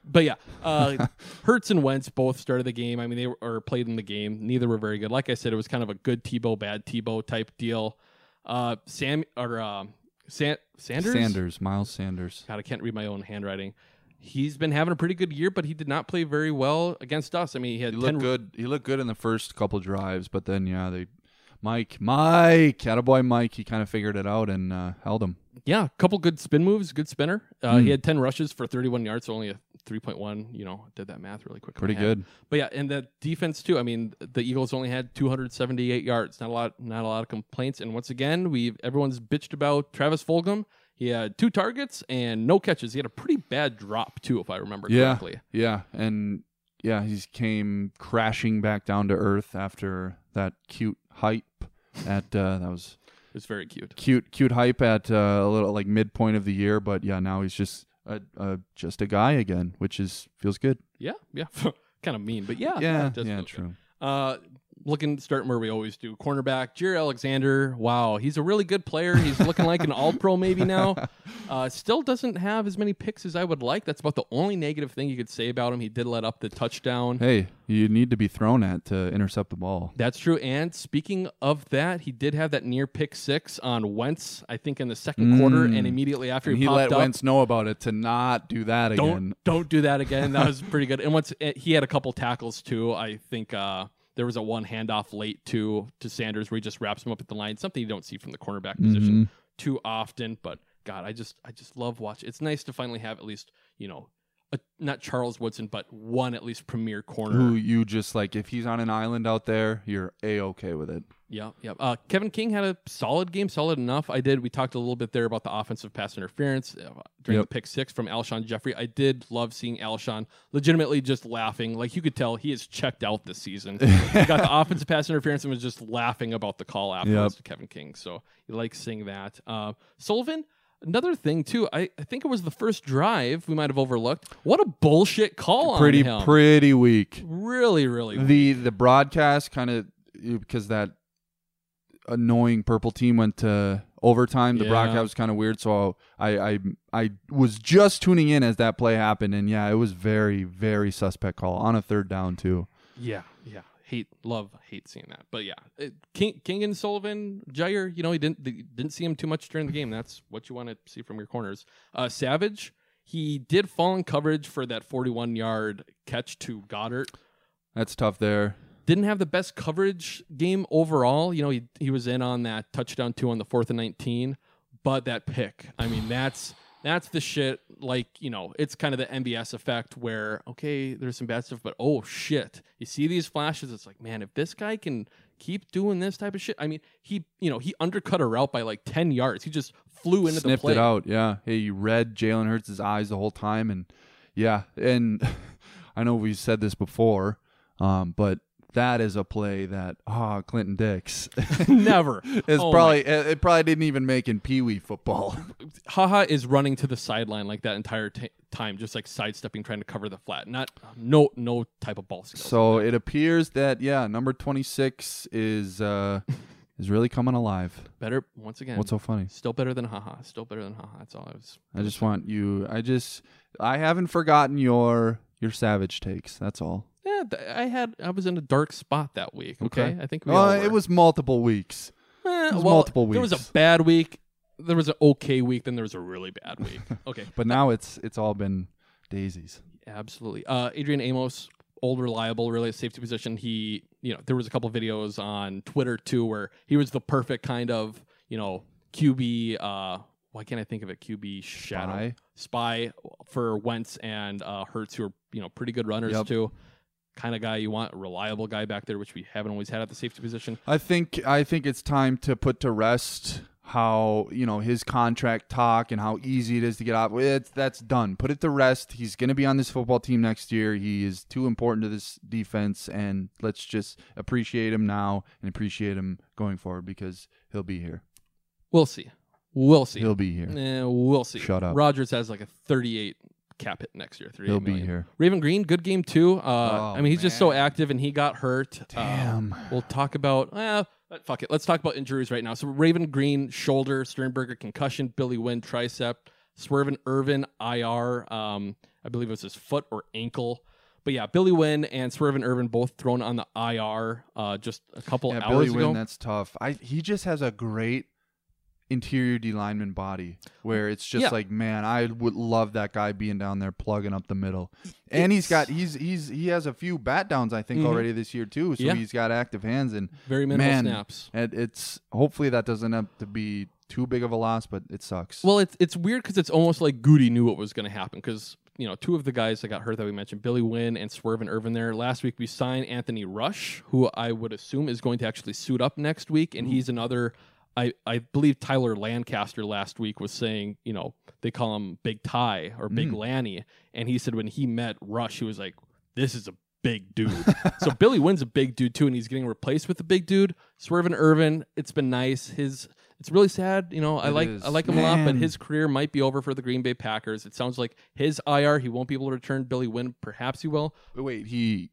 but yeah, uh, Hurts and Wentz both started the game. I mean, they were or played in the game. Neither were very good. Like I said, it was kind of a good Tebow, bad Tebow type deal. Uh, Sam or uh, San- Sanders. Sanders, Miles Sanders. God, I can't read my own handwriting. He's been having a pretty good year, but he did not play very well against us. I mean, he had He 10 looked good. He looked good in the first couple drives, but then yeah, they Mike, Mike, attaboy Mike, he kind of figured it out and uh, held him. Yeah, a couple good spin moves, good spinner. Uh, Hmm. He had 10 rushes for 31 yards, so only a 3.1. You know, did that math really quick. Pretty good. But yeah, and the defense too. I mean, the Eagles only had 278 yards. Not a lot, not a lot of complaints. And once again, we've everyone's bitched about Travis Fulgham. He had two targets and no catches. He had a pretty bad drop too, if I remember Yeah, correctly. yeah, and yeah, he came crashing back down to earth after that cute hype at uh, that was it's very cute. cute cute hype at uh, a little like midpoint of the year, but yeah, now he's just a, a just a guy again, which is feels good. Yeah, yeah, kind of mean, but yeah, Yeah, does yeah, true. Uh, looking starting where we always do. Cornerback Jaire Alexander. Wow, he's a really good player. He's looking like an All Pro maybe now. Uh, still doesn't have as many picks as I would like. That's about the only negative thing you could say about him. He did let up the touchdown. Hey, you need to be thrown at to intercept the ball. That's true. And speaking of that, he did have that near pick six on Wentz, I think in the second quarter, and Mm. immediately after And he, he let up, Wentz know about it to not do that don't again. don't do that again. That was pretty good. And once eh, he had a couple tackles too, I think uh, there was a one handoff late to to Sanders where he just wraps him up at the line. Something you don't see from the cornerback position Mhm. too often. But God, I just I just love watching. It's nice to finally have at least you know. A, not Charles Woodson, but one at least premier corner. Who you just like if he's on an island out there, you're a okay with it. Yeah, yeah. Uh, Kevin King had a solid game, solid enough. I did. We talked a little bit there about the offensive pass interference uh, during Yep. the pick six from Alshon Jeffery. I did love seeing Alshon legitimately just laughing. Like you could tell he is checked out this season. he got the offensive pass interference and was just laughing about the call afterwards Yep. to Kevin King. So you like seeing that. Uh, Sullivan. Another thing too, I, I think it was the first drive we might have overlooked. What a bullshit call Pretty on him. pretty weak. really, really. The the broadcast kind of because that annoying purple team went to overtime. The Yeah. broadcast was kind of weird, so I, I I was just tuning in as that play happened, and yeah, it was very very suspect call on a third down too. Yeah, yeah. Hate, love, hate seeing that. But yeah, it, King, King and Sullivan, Jaire, you know, he didn't they didn't see him too much during the game. That's what you want to see from your corners. Uh, Savage, he did fall in coverage for that 41 yard catch to Goedert. That's tough there. Didn't have the best coverage game overall. You know, he he was in on that touchdown two on the fourth and 19, but that pick, I mean, that's that's the shit. Like, you know, it's kind of the MVS effect where, okay, there's some bad stuff, but oh shit. You see these flashes, it's like, man, if this guy can keep doing this type of shit. I mean, he, you know, he undercut a route by like 10 yards. He just flew into the Sniffed play. it out. Yeah. Hey, you read Jalen Hurts' eyes the whole time, and yeah, and I know we've said this before, um, but that is a play that ah Clinton Dix Never. It's Oh probably it, it probably didn't even make in Pee Wee football. Haha is running to the sideline like that entire t- time, just like sidestepping, trying to cover the flat. Not no no type of ball skills. so it appears that yeah, number twenty six is uh is really coming alive. better once again. What's so funny? Still better than haha. Still better than haha. That's all I was. I just want you. I just I haven't forgotten your your savage takes. That's all. Yeah, th- I had. I was in a dark spot that week. Okay, I think we all it were. was multiple weeks. Eh, it was well, multiple There was weeks. a bad week. There was an okay week. Then there was a really bad week. Okay, But now it's it's all been daisies. Absolutely. Uh, Adrian Amos, old reliable, really at safety position. He, you know, there was a couple videos on Twitter too where he was the perfect kind of, you know, QB. Uh, why can't I think of it? QB shadow Spy? spy for Wentz and uh, Hurts, who are you know pretty good runners Yep. too. Kind of guy you want, a reliable guy back there, which we haven't always had at the safety position. I think I think it's time to put to rest how you know his contract talk and how easy it is to get out. It's that's done. Put it to rest. He's going to be on this football team next year. He is too important to this defense, and let's just appreciate him now and appreciate him going forward because he'll be here. We'll see. We'll see. He'll be here. Eh, we'll see. Shut up. Rodgers has like a 38 cap hit next year. Three. He'll be here. Raven Greene, good game too. Uh, Oh, I mean, he's just so active, and he got hurt. Damn. Uh, we'll talk about. Well, fuck it. Let's talk about injuries right now. So Raven Greene, shoulder. Sternberger, concussion. Billy Winn, tricep. Swervin Irvin, IR. Um, I believe it was his foot or ankle. But yeah, Billy Winn and Swervin Irvin both thrown on the IR uh, just a couple Yeah, hours Billy ago. Winn, that's tough. I he just has a great interior D lineman body where it's just Yeah. like, man, I would love that guy being down there plugging up the middle. And he's got he's he's he has a few bat downs I think Mhm. already this year too. So Yeah. he's got active hands and Very minimal man, snaps. And it's hopefully that doesn't have to be too big of a loss, but it sucks. Well, it's it's weird because it's almost like Goody knew what was going to happen because you know two of the guys that got hurt that we mentioned, Billy Winn and Swerve and Irvin. There last week we signed Anthony Rush, who I would assume is going to actually suit up next week, and he's another. I, I believe Tyler Lancaster last week was saying, you know, they call him Big Ty or Big Mm. Lanny. And he said when he met Rush, he was like, this is a big dude. so Billy Winn's a big dude too, and he's getting replaced with a big dude. Swerve and Irvin, it's been nice. His it's really sad, you know. I It like is. I like him a lot, but his career might be over for the Green Bay Packers. It sounds like his IR, he won't be able to return. Billy Winn, perhaps he will. Wait, he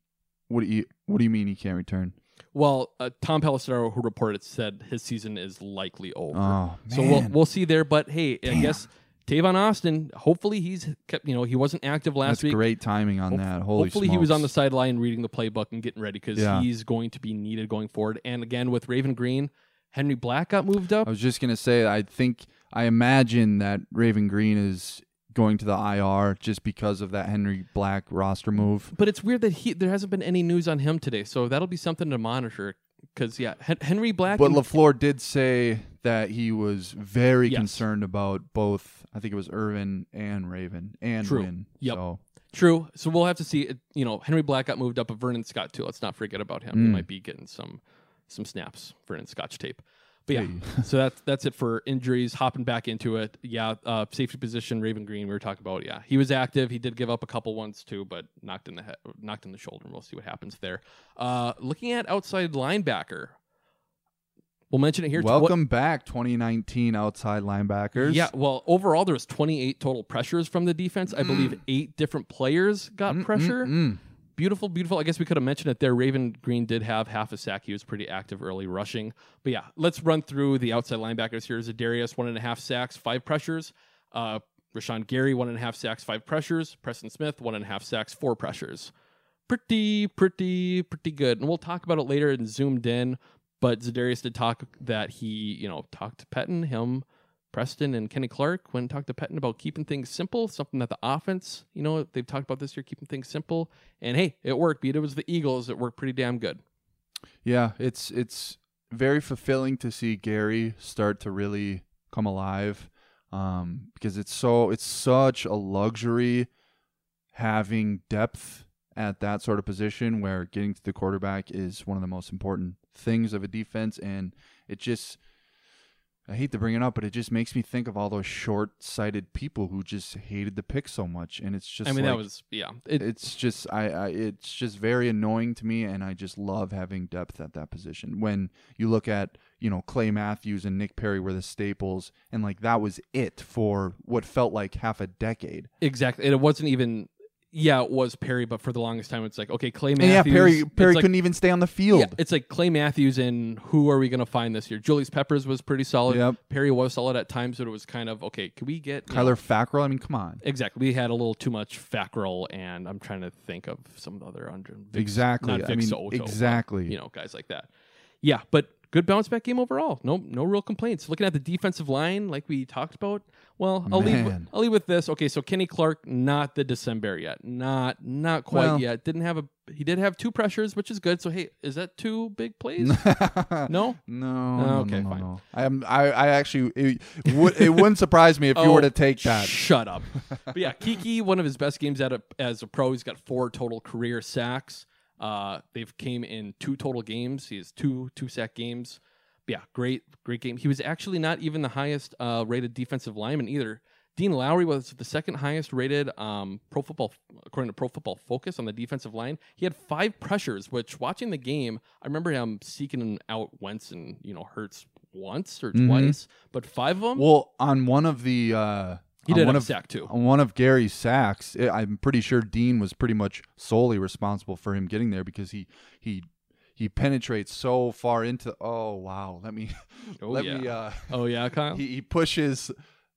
what do you what do you mean he can't return? Well, uh, Tom Pelissero, who reported, said his season is likely over. Oh, so we'll we'll see there. But hey, I guess Tavon Austin. Hopefully he's kept. You know, he wasn't active last That's week. great timing on Hope- that. Holy hopefully he was on the smokes. sideline reading the playbook and getting ready because Yeah. he's going to be needed going forward. And again with Raven Greene, Henry Black got moved up. I was just gonna say, I think I imagine that Raven Greene is going to the IR just because of that Henry Black roster move. But it's weird that he there hasn't been any news on him today, so that'll be something to monitor. Because yeah, Hen- Henry Black. But and- Lafleur did say that he was very Yes. concerned about both. I think it was Irvin and Raven and True. Winn. Yep. So True. So we'll have to see. You know, Henry Black got moved up, but Vernon Scott too. Let's not forget about him. He Mm. might be getting some some snaps. Vernon Scotch tape. But yeah, Hey. so that's that's it for injuries. Hopping back into it, yeah. Uh, safety position, Raven Greene. We were talking about. Yeah, he was active. He did give up a couple ones too, but knocked in the head, knocked in the shoulder. We'll see what happens there. Uh, looking at outside linebacker, we'll mention it here. Welcome back, 2019 outside linebackers. yeah, well, overall there was 28 total pressures from the defense. I believe eight different players got pressure. mm. Beautiful, beautiful. I guess we could have mentioned it there. Raven Greene did have half a sack. He was pretty active early rushing. But yeah, let's run through the outside linebackers here. Zadarius, one and a half sacks, five pressures. Uh, Rashan Gary, one and a half sacks, five pressures. Preston Smith, one and a half sacks, four pressures. Pretty, pretty, pretty good. And we'll talk about it later and zoomed in. But Zadarius did talk that he, you know, talked to Pettine, him, Preston, and Kenny Clark when talked to Pettine about keeping things simple, something that the offense, you know, they've talked about this year, keeping things simple. And hey, it worked. Beat it was the Eagles. It worked pretty damn good. Yeah, it's it's very fulfilling to see Gary start to really come alive um, because it's so it's such a luxury having depth at that sort of position where getting to the quarterback is one of the most important things of a defense and it just I hate to bring it up, but it just makes me think of all those short-sighted people who just hated the pick so much, and it's just. I mean, that was- yeah, it- it's just I, I, it's just very annoying to me, and I just love having depth at that position. When you look at you know Clay Matthews and Nick Perry were the staples, and like that was it for what felt like half a decade. Exactly. And it wasn't even, yeah, it was Perry, but for the longest time, it's like, okay, Clay And Matthews. yeah, Perry it's Perry like- couldn't even stay on the field. Yeah, it's like Clay Matthews and who are we going to find this year? Julius Peppers was pretty solid. Yep. Perry was solid at times, but it was kind of okay. Can we get you know- Kyler Fackrell. I mean, come on. Exactly. We had a little too much Fackrell, and I'm trying to think of some of the other under Vic- Exactly. Not I Vic mean, Soto, but, exactly. you know, guys like that. Yeah, but good bounce back game overall. No, no real complaints. Looking at the defensive line, like we talked about. Well, I'll leave. I'll leave with this. Okay, so Kenny Clark, not the December yet. Not, not quite Well- yet. Didn't have a. He did have two pressures, which is good. So hey, is that two big plays? no. No, Oh, no, okay, no, no, fine. no. I am. I, I actually. It, it wouldn't surprise me if you Oh, were to take that. Shut up. but yeah, Keke, one of his best games at a, as a pro. He's got four total career sacks. Uh, they've came in two total games. He has two two sack games. Yeah, great great game. He was actually not even the highest uh, rated defensive lineman either. Dean Lowry was the second highest rated um, pro football according to Pro Football Focus on the defensive line. He had five pressures, which watching the game, I remember him seeking out Wentz and you know Hurts once or Mhm. twice, but five of them. Well, on one of the uh, He did one of, sack, too. On one of Gary's sacks, I'm pretty sure Dean was pretty much solely responsible for him getting there because he he he penetrates so far into. Oh wow, let me Oh, let yeah. me. Uh, Oh, yeah, Kyle? He, he pushes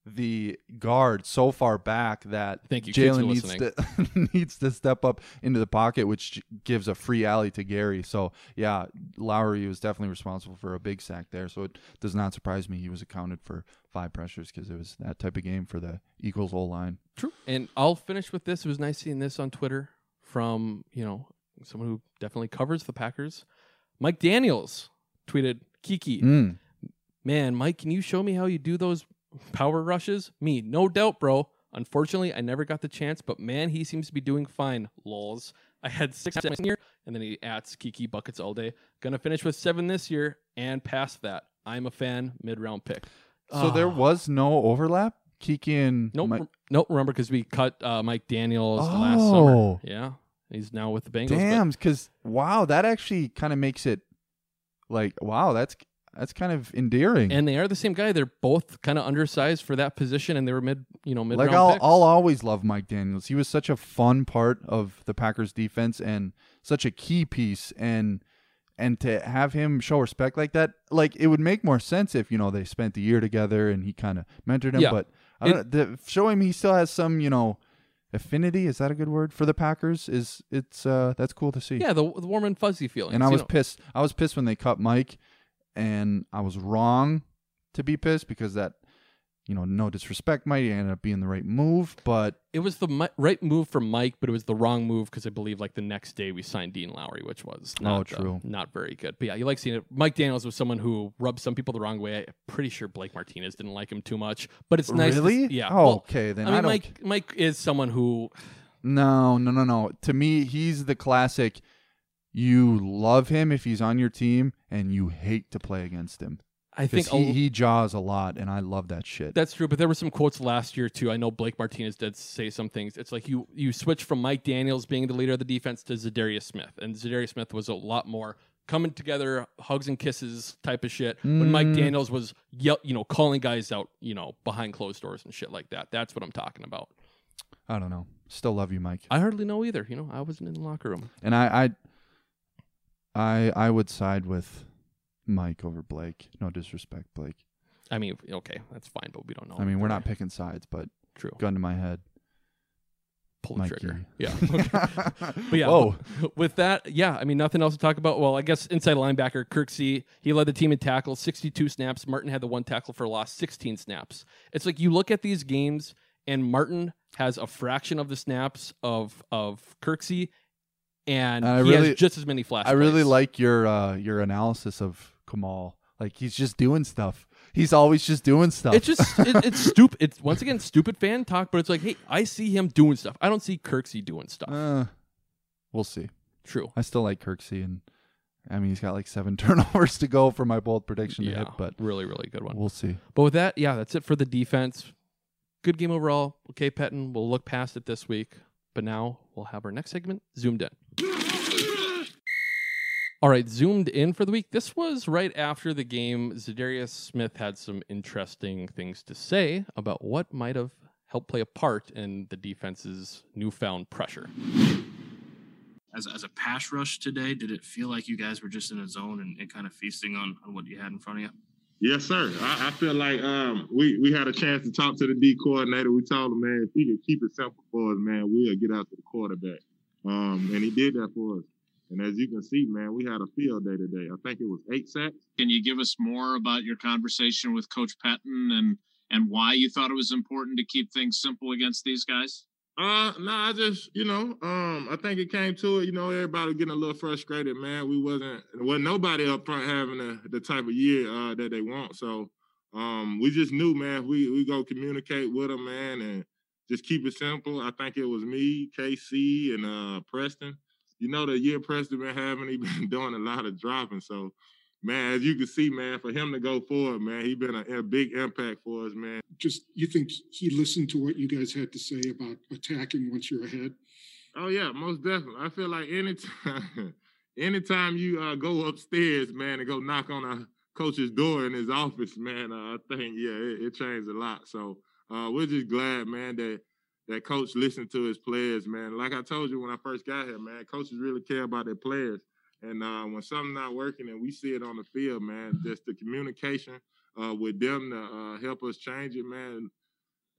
the guard so far back that Thank you, Jalen needs listening. to needs to step up into the pocket, which gives a free alley to Gary. So yeah, Lowry was definitely responsible for a big sack there. So it does not surprise me he was accounted for five pressures because it was that type of game for the Eagles O line. True. And I'll finish with this. It was nice seeing this on Twitter from, you know, someone who definitely covers the Packers. Mike Daniels tweeted, Keke, Mm. man, Mike, can you show me how you do those power rushes? Me, no doubt, bro. Unfortunately, I never got the chance, but man, he seems to be doing fine. Lols. I had six last year, and then he adds Keke buckets all day. Gonna finish with seven this year and past that. I'm a fan, mid round pick. So there Ah. was no overlap. Keke and Nope. Mike- nope. Remember, because we cut uh, Mike Daniels the last summer. Oh. Yeah. He's now with the Bengals. Damn, because wow, that actually kind of makes it like wow, that's that's kind of endearing. and they are the same guy. They're both kind of undersized for that position, and they were mid, you know, mid like I'll picks. I'll always love Mike Daniels. He was such a fun part of the Packers defense and such a key piece and and to have him show respect like that, like it would make more sense if you know they spent the year together and he kind of mentored him. Yeah. But I don't know, the, show him he still has some you know affinity. Is that a good word for the Packers? Is it's uh that's cool to see. yeah, the, the warm and fuzzy feeling. And I was pissed. I was pissed when they cut Mike, and I was wrong to be pissed because that, you know, no disrespect, might ended up being the right move. But It was the mi- right move for Mike, but it was the wrong move because I believe like the next day we signed Dean Lowry, which was not, Oh, uh, true. not very good. But yeah, you like seeing it. Mike Daniels was someone who rubbed some people the wrong way. I'm pretty sure Blake Martinez didn't like him too much, but it's nice. to s- Really? yeah. Oh, well, okay, then I I mean, don't Mike Mike is someone who no, no, no, no. To me, he's the classic. You love him if he's on your team, and you hate to play against him. I think he, a- he jaws a lot, and I love that shit. That's true, but there were some quotes last year too. I know Blake Martinez did say some things. It's like you you switch from Mike Daniels being the leader of the defense to Zadarius Smith, and Zadarius Smith was a lot more coming together, hugs and kisses type of shit. When Mike Mm. Daniels was yell, you know, calling guys out, you know, behind closed doors and shit like that. That's what I'm talking about. I don't know. Still love you, Mike. I hardly know either. You know, I wasn't in the locker room. And I, I, I, I would side with Mike over Blake. No disrespect, Blake. I mean, okay, that's fine, but we don't know. I mean, we're not picking sides, but True. gun to my head. pull the trigger. Yeah. But yeah, Whoa. with that, yeah, I mean, nothing else to talk about. Well, I guess inside linebacker Kirksey, he led the team in tackles, 62 snaps. Martin had the one tackle for a loss, 16 snaps. It's like you look at these games, and Martin has a fraction of the snaps of of Kirksey, and I he really- has just as many flash. I really like your uh, your analysis of Kamal. Like he's just doing stuff. He's always just doing stuff. It's just it, it's stupid. It's once again stupid fan talk, but it's like, hey, I see him doing stuff. I don't see Kirksey doing stuff. Uh, we'll see. True. I still like Kirksey, and I mean he's got like seven turnovers to go for my bold prediction to Yeah, hit, but really, really good one. we'll see. But with that, yeah, that's it for the defense. Good game overall. Okay, Pettine, we'll look past it this week. But now we'll have our next segment zoomed in. All right, zoomed in for the week. This was right after the game. Zadarius Smith had some interesting things to say about what might have helped play a part in the defense's newfound pressure. as, as a pass rush today, did it feel like you guys were just in a zone and, and kind of feasting on, on what you had in front of you? Yes, sir. I, I feel like um, we we had a chance to talk to the D coordinator. We told him, man, if he could keep it simple for us, man, we'll get out to the quarterback. Um, and he did that for us. And as you can see, man, we had a field day today. I think it was eight sacks. Can you give us more about your conversation with Coach Pettine and and why you thought it was important to keep things simple against these guys? Uh, no, I just, you know, um, I think it came to it. You know, everybody getting a little frustrated, man. We wasn't, wasn't nobody up front having the, the type of year uh, that they want. So, um, we just knew, man, we we go communicate with them, man, and just keep it simple. I think it was me, KC, and uh Preston. You know, the year Preston been having, he been doing a lot of dropping. So, man, as you can see, man, for him to go forward, man, he been a, a big impact for us, man. Just you think he listened to what you guys had to say about attacking once you're ahead? Oh yeah, most definitely. I feel like anytime, anytime you uh, go upstairs, man, and go knock on a coach's door in his office, man, uh, I think yeah, it, it changed a lot. So uh, we're just glad, man, that that coach listened to his players, man. Like I told you when I first got here, man, coaches really care about their players. And uh, when something's not working and we see it on the field, man, just the communication uh, with them to uh, help us change it, man.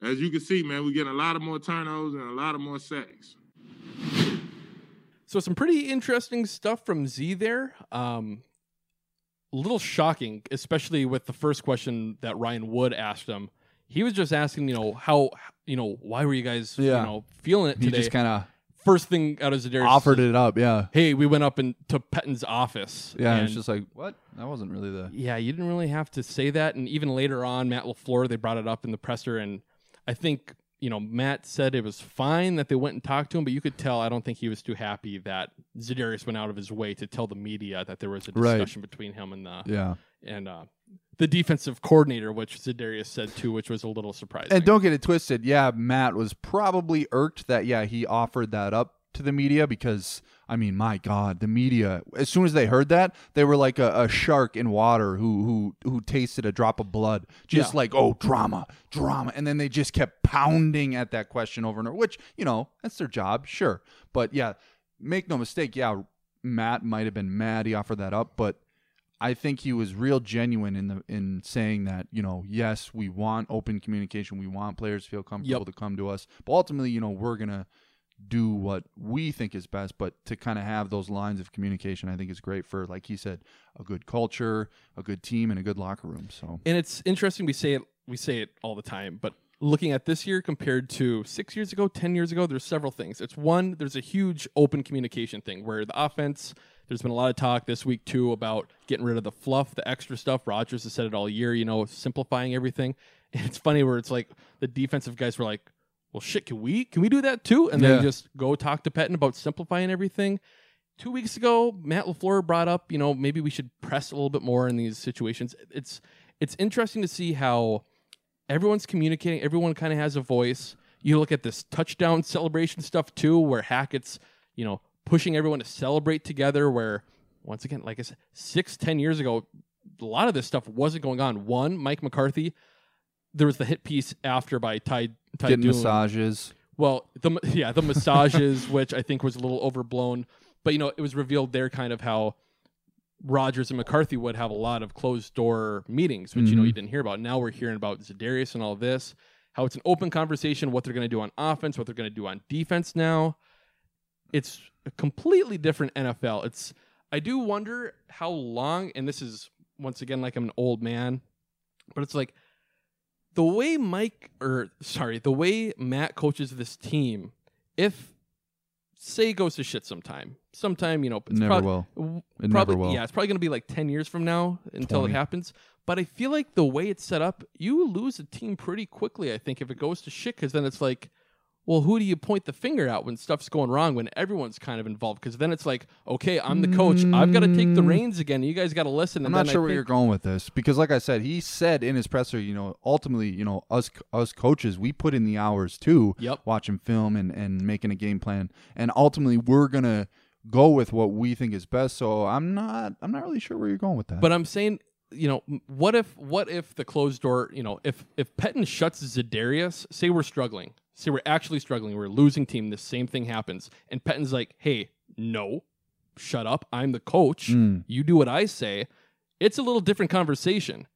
as you can see, man, we're getting a lot of more turnovers and a lot of more sacks. So some pretty interesting stuff from Z there. Um, a little shocking, especially with the first question that Ryan Wood asked him. He was just asking, you know, how, you know, why were you guys, Yeah. you know, feeling it He today? just kinda first thing out of Zadarius offered it up, yeah. Hey, we went up and to Pettine's office. Yeah, and it's just like what? That wasn't really the. yeah, you didn't really have to say that. And even later on, Matt LaFleur, they brought it up in the presser. And I think, you know, Matt said it was fine that they went and talked to him, but you could tell, I don't think he was too happy that Zadarius went out of his way to tell the media that there was a Right. discussion between him and the, Yeah. and, uh, the defensive coordinator, which Zadarius said too, which was a little surprising. And don't get it twisted. Yeah, Matt was probably irked that yeah he offered that up to the media because I mean, my God, the media. As soon as they heard that, they were like a, a shark in water who who who tasted a drop of blood, just Yeah. like oh drama, drama, and then they just kept pounding at that question over and over. Which you know that's their job, sure. But yeah, make no mistake. Yeah, Matt might have been mad he offered that up, but I think he was real genuine in the in saying that you know yes we want open communication. We want players to feel comfortable Yep. to come to us. But ultimately you know we're gonna do what we think is best. But to kind of have those lines of communication I think is great for like he said a good culture a good team and a good locker room. So And it's interesting we say it we say it all the time, but looking at this year compared to six years ago, ten years ago, there's several things. It's one, there's a huge open communication thing where the offense, there's been a lot of talk this week too about getting rid of the fluff, the extra stuff. Rodgers has said it all year, you know, simplifying everything. And it's funny where it's like the defensive guys were like, Well shit, can we can we do that too? And Yeah. then just go talk to Pettine about simplifying everything. Two weeks ago, Matt LaFleur brought up, you know, maybe we should press a little bit more in these situations. It's it's interesting to see how everyone's communicating. Everyone kind of has a voice. You look at this touchdown celebration stuff too, where Hackett's, you know, pushing everyone to celebrate together. Where once again, like I said, six, ten years ago, a lot of this stuff wasn't going on. One, Mike McCarthy. There was the hit piece after by Ty. Ty getting Dune. massages Well, the yeah, the massages, which I think was a little overblown, but you know, it was revealed there kind of how Rodgers and McCarthy would have a lot of closed door meetings, which you know you mm-hmm. didn't hear about. Now we're hearing about Zadarius and all this, how it's an open conversation, what they're going to do on offense, what they're going to do on defense. Now, it's a completely different NFL. It's I do wonder how long, and this is once again like I'm an old man, but it's like the way Mike or sorry, the way Matt coaches this team, if say goes to shit sometime, sometime you know, it's Never prob- will. w- It probably never will. yeah, it's probably gonna be like ten years from now until 20. it happens. But I feel like the way it's set up, you lose a team pretty quickly. I think if it goes to shit, because then it's like, well, who do you point the finger at when stuff's going wrong when everyone's kind of involved? Because then it's like, okay, I'm the coach, I've got to take the mm. reins again. You guys got to listen. I'm not sure I where think- you're going with this because, like I said, he said in his presser, you know, ultimately, you know, us us coaches, we put in the hours too, Yep. watching film and and making a game plan, and ultimately, we're gonna go with what we think is best. So I'm not I'm not really sure where you're going with that. But I'm saying, you know, what if what if the closed door, you know, if if Pettine shuts Zadarius, say we're struggling, say we're actually struggling, we're a losing team, the same thing happens, and Pettine's like, hey, no, shut up, I'm the coach, Mm. you do what I say. It's a little different conversation.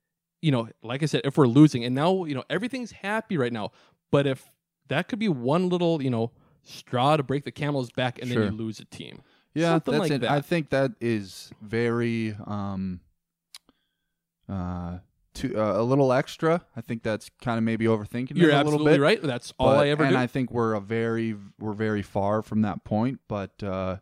You know, like I said, if we're losing, and now you know everything's happy right now, but if that could be one little, you know, straw to break the camel's back, and Sure. then you lose a team. yeah, Something that's like it. that. I think that is very um uh. Uh, a little extra. I think that's kind of maybe overthinking You're it a little absolutely bit. right. That's all But- I ever and do. I think we're a very we're very far from that point, but uh,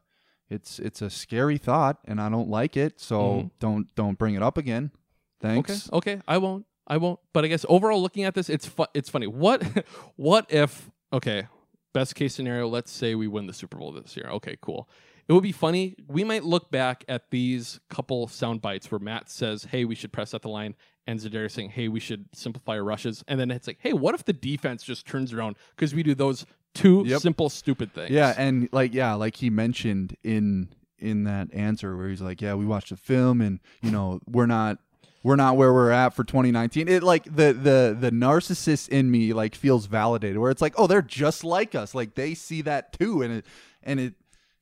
it's it's a scary thought, and I don't like it. So Mhm. don't don't bring it up again. Thanks. Okay, okay, I won't. I won't. But I guess overall, looking at this, it's fu- it's funny. What what if? Okay, best case scenario. Let's say we win the Super Bowl this year. Okay, cool. It would be funny. We might look back at these couple sound bites where Matt says, "Hey, we should press at the line," and Zadarius saying, "Hey, we should simplify our rushes," and then it's like, "Hey, what if the defense just turns around because we do those two Yep. simple, stupid things?" Yeah, and like yeah, like he mentioned in in that answer where he's like, yeah, we watched the film, and you know we're not we're not where we're at for 2019. It like the the the narcissist in me like feels validated where it's like, oh, they're just like us. Like they see that too, and it and it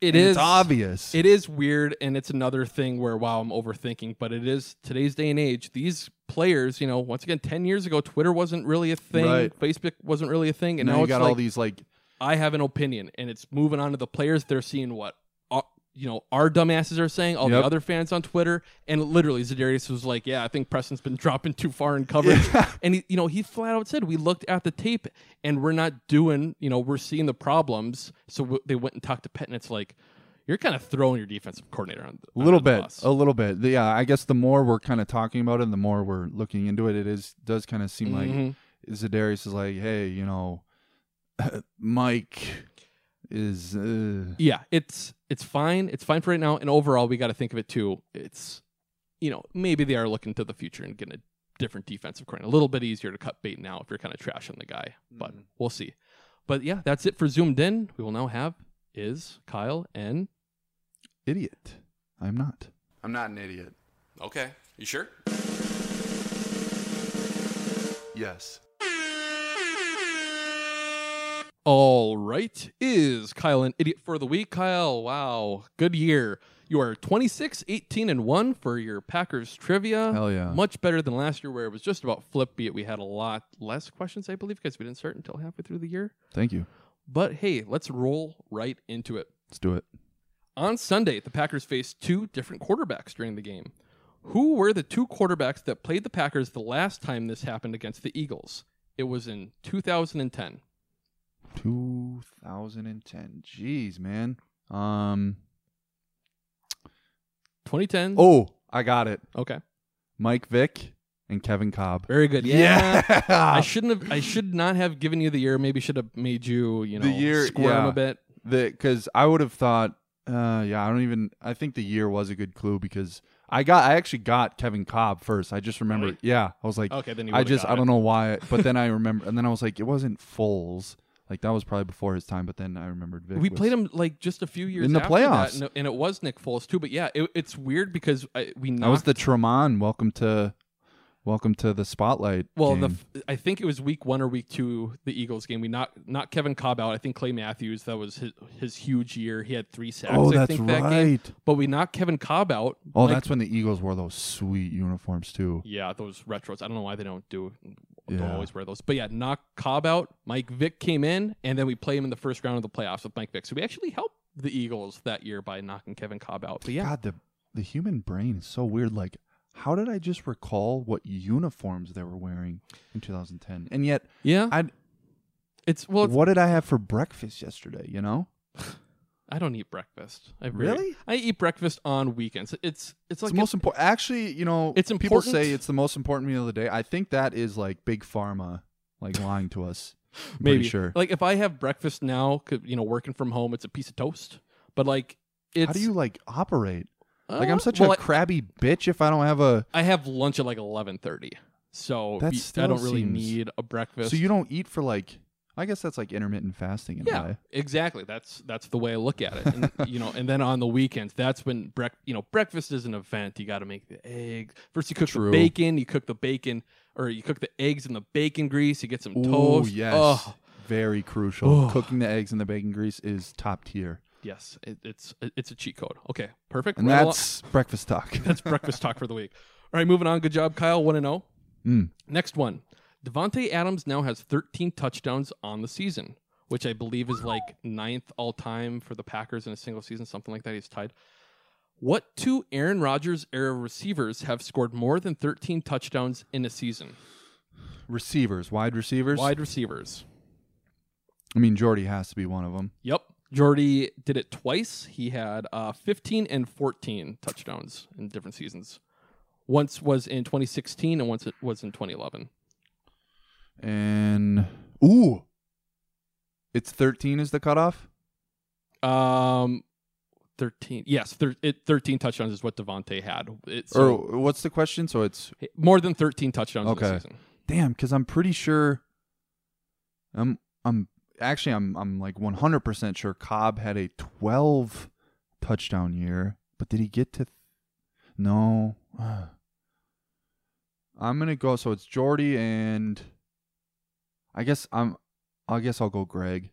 It and is it's obvious. It is weird, and it's another thing where wow, I'm overthinking. But it is today's day and age. These players, you know, once again, ten years ago, Twitter wasn't really a thing, Right. Facebook wasn't really a thing, and now now, you got like, all these like I have an opinion, and it's moving on to the players. They're seeing what. uh, You know, our dumbasses are saying, all Yep. the other fans on Twitter, and literally Zadarius was like, "Yeah, I think Preston's been dropping too far in coverage." And he, you know, he flat out said, "We looked at the tape, and we're not doing. You know, we're seeing the problems." So w- they went and talked to Pet, and it's like, you're kind of throwing your defensive coordinator on a little the bit, bus. a little bit. The- Yeah, I guess the more we're kind of talking about it, and the more we're looking into it. It is does kind of seem Mhm. like Zadarius is like, hey, you know, Mike is. Uh, yeah, it's it's fine. It's fine for right now. And overall, we got to think of it too. It's you know maybe they are looking to the future and getting a different defensive coordinator. A little bit easier to cut bait now if you're kind of trashing the guy, but we'll see. But yeah, that's it for zoomed in. We will now have is Kyle and idiot. I'm not. I'm not an idiot. Okay, you sure? Yes. All right, is Kyle an idiot for the week? Kyle, wow, good year. You are 26, 18, and 1 for your Packers trivia. Hell yeah. Much better than last year, where it was just about flip, be it we had a lot less questions, I believe, because we didn't start until halfway through the year. Thank you. But hey, let's roll right into it. Let's do it. On Sunday, the Packers faced two different quarterbacks during the game. Who were the two quarterbacks that played the Packers the last time this happened against the Eagles? It was in 2010. 2010. Jeez, man. Um. 2010. Oh, I got it. Okay. Mike Vick and Kevin Kolb. Very good. Yeah. Yeah. I shouldn't have I should not have given you the year. Maybe should have made you, you know, the year squirm yeah. a bit. The because I would have thought, uh, yeah, I don't even. I think the year was a good clue because I got, I actually got Kevin Kolb first. I just remember, Really? yeah, I was like, Okay, then you I just, I don't know why, but then I remember, and then I was like, it wasn't Foles. Like that was probably before his time, but then I remembered Vick. we was- played him like just a few years In the after that, playoffs. and, it was Nick Foles too. But yeah, it, it's weird because I, we That was the Tramon. Welcome to, welcome to the spotlight. Well, the I think it was week one or week two, the Eagles game. We knocked not Kevin Kolb out. I think Clay Matthews. That was his, his huge year. He had three sacks. Oh, I that's think, that game. right. But we knocked Kevin Kolb out. oh, Like, that's when the Eagles wore those sweet uniforms too. yeah, those retros. I don't know why they don't do don't Yeah. always wear those. But yeah, knock Kolb out. Mike Vick came in, and then we play him in the first round of the playoffs with Mike Vick. So we actually helped the Eagles that year by knocking Kevin Kolb out. But yeah, God, the the human brain is so weird. Like, how did I just recall what uniforms they were wearing in 2010? And yet, yeah, I it's well. what did I have for breakfast yesterday? You know, I don't eat breakfast. I very- Really? I eat breakfast on weekends. It's it's it's like the most important. Actually, you know, It's People important. say it's the most important meal of the day. I think that is like big pharma, like lying to us. I'm maybe sure. Like if I have breakfast now, you know, working from home, it's a piece of toast. But like, it's how do you like operate? Like Uh, I'm such well, a crabby bitch if I don't have a. I have lunch at like eleven thirty, so That I don't really seems- need a breakfast. So you don't eat for like. I guess that's like intermittent fasting in yeah, exactly. That's that's the way I look at it. And, you know, and then on the weekends, that's when brec- you know breakfast is an event. You got to make the eggs first. You cook True. the bacon. You cook the bacon, or you cook the eggs in the bacon grease. You get some Ooh, toast. yes. Ugh. Very crucial. Ugh. Cooking the eggs in the bacon grease is top tier. Yes, it, it's it's a cheat code. Okay, perfect. And Right along- that's breakfast talk. That's breakfast talk for the week. All right, moving on. Good job, Kyle. One and zero. Mm. Next one. Davante Adams now has 13 touchdowns on the season, which I believe is like ninth all time for the Packers in a single season, something like that. He's tied. What two Aaron Rodgers era receivers have scored more than 13 touchdowns in a season? Receivers, wide receivers. Wide receivers. I mean, Jordy has to be one of them. Yep. Jordy did it twice. He had uh, 15 and 14 touchdowns in different seasons. Once was in 2016 and once it was in 2011. And ooh, it's thirteen is the cutoff. Um, 13. Yes, thir- it, 13 touchdowns is what Davante had. It, or so what's the question? So it's more than 13 touchdowns in okay. the season. Damn, because I'm pretty sure. I'm I'm actually I'm I'm like 100 percent sure Cobb had a 12 touchdown year, but did he get to? No. I'm gonna go. So it's Jordy and. I guess I'm. I guess I'll go Greg.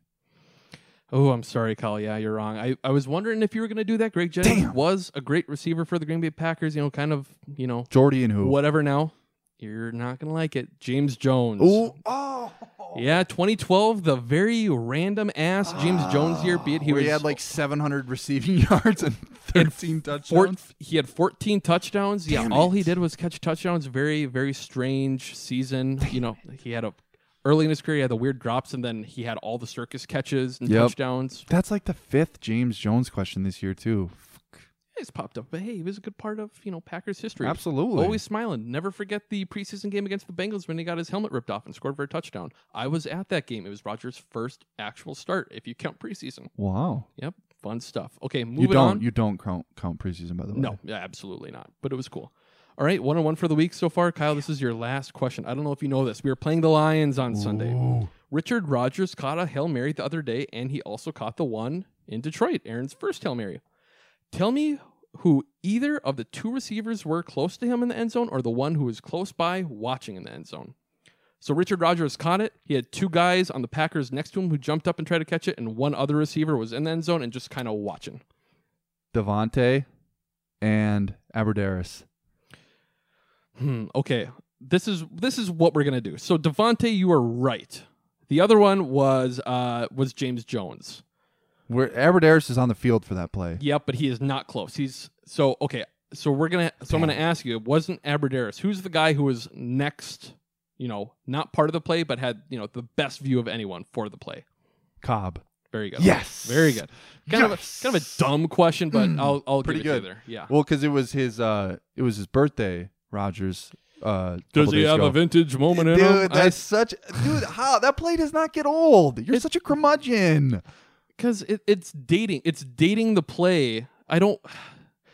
Oh, I'm sorry, Kyle. Yeah, you're wrong. I, I was wondering if you were going to do that. Greg Jennings was a great receiver for the Green Bay Packers. You know, kind of, you know, Jordy and who? whatever now. You're not gonna like it. James Jones. Ooh, oh, Yeah, 2012, the very random ass James Jones year. Be it he Where was he had like 700 receiving yards and 13 four- touchdowns. he had 14 touchdowns. Damn yeah, all he did was catch touchdowns. Very, very strange season. You know, he had a early in his career he had the weird drops, and then he had all the circus catches and Yep. touchdowns. That's like the fifth James Jones question this year too. He's popped up, but hey, he was a good part of you know Packers history. Absolutely. always smiling. Never forget the preseason game against the Bengals when he got his helmet ripped off and scored for a touchdown. I was at that game. It was Rogers' first actual start, if you count preseason. Wow. Yep, fun stuff. Okay, moving You don't on. you don't count count preseason by the way. No, yeah, absolutely not. But it was cool. All right, one on one for the week so far. Kyle, this is your last question. I don't know if you know this. We were playing the Lions on Sunday. Richard Rogers caught a Hail Mary the other day, and he also caught the one in Detroit, Aaron's first Hail Mary. Tell me who either of the two receivers were close to him in the end zone or the one who was close by watching in the end zone. So Richard Rodgers caught it. He had two guys on the Packers next to him who jumped up and tried to catch it, and one other receiver was in the end zone and just kind of watching. Davante and Abbrederis. Hmm. Okay. This is this is what we're gonna do. So Davante, you are right. The other one was uh was James Jones. Where Abbrederis is on the field for that play. Yep, but he is not close. He's so okay. So we're gonna. So I'm gonna ask you. It wasn't Abbrederis. Who's the guy who was next? You know, not part of the play, but had you know the best view of anyone for the play. Cobb. Very good. Yes. Very good. Kind of a, kind of a dumb question, but I'll I'll Pretty give it good. there. Yeah. Well, because it was his uh it was his birthday, Rodgers. Uh, Does he have ago. a vintage moment in Dude, him? I- that's such dude. How that play does not get old. You're such a curmudgeon. Because it, it's dating. It's dating the play. I don't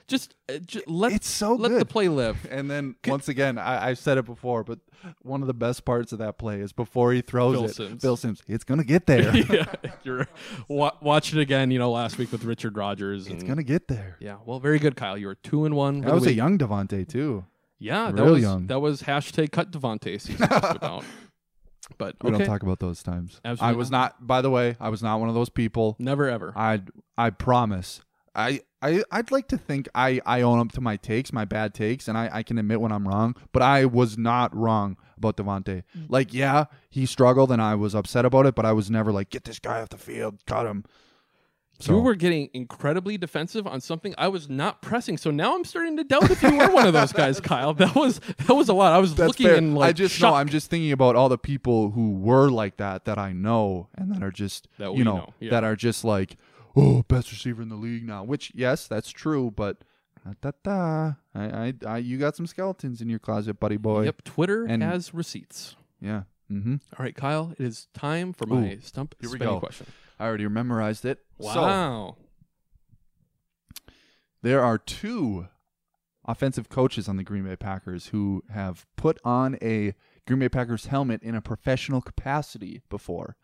just, uh, ju- let It's so let good. the play live. And then once again, I, I've said it before, but one of the best parts of that play is before he throws it. Simms. Phil Simms, it's gonna get there. yeah, you're wa- watch it again. You know, last week with Richard Rodgers. It's gonna get there. Yeah, well, very good, Kyle. You were two and one. That was a young Davante too. Yeah, that real was young. that was hashtag cut Davante season just about. But We okay. don't talk about those times. I was not. By the way, I was not one of those people. Never ever. I I promise. I I I'd like to think I I own up to my takes, my bad takes, and I I can admit when I'm wrong. But I was not wrong about Davante. Mm. Like, yeah, he struggled, and I was upset about it. But I was never like, get this guy off the field, cut him. So You were getting incredibly defensive on something I was not pressing. So now I'm starting to doubt if you were one of those guys, Kyle. That was that was a lot. I was that's looking fair. in like I just shock. know. I'm just thinking about all the people who were like that that I know, and that are just That you know, know, yeah. that are just like, oh, best receiver in the league now. Which yes, that's true, but. Da, da, da. I, I, I, you got some skeletons in your closet, buddy boy. Yep, Twitter And- has receipts. Yeah. Mm-hmm. All right, Kyle, it is time for my Ooh, stump Here we spinning go. question. I already memorized it. So, Wow. there are two offensive coaches on the Green Bay Packers who have put on a Green Bay Packers helmet in a professional capacity before.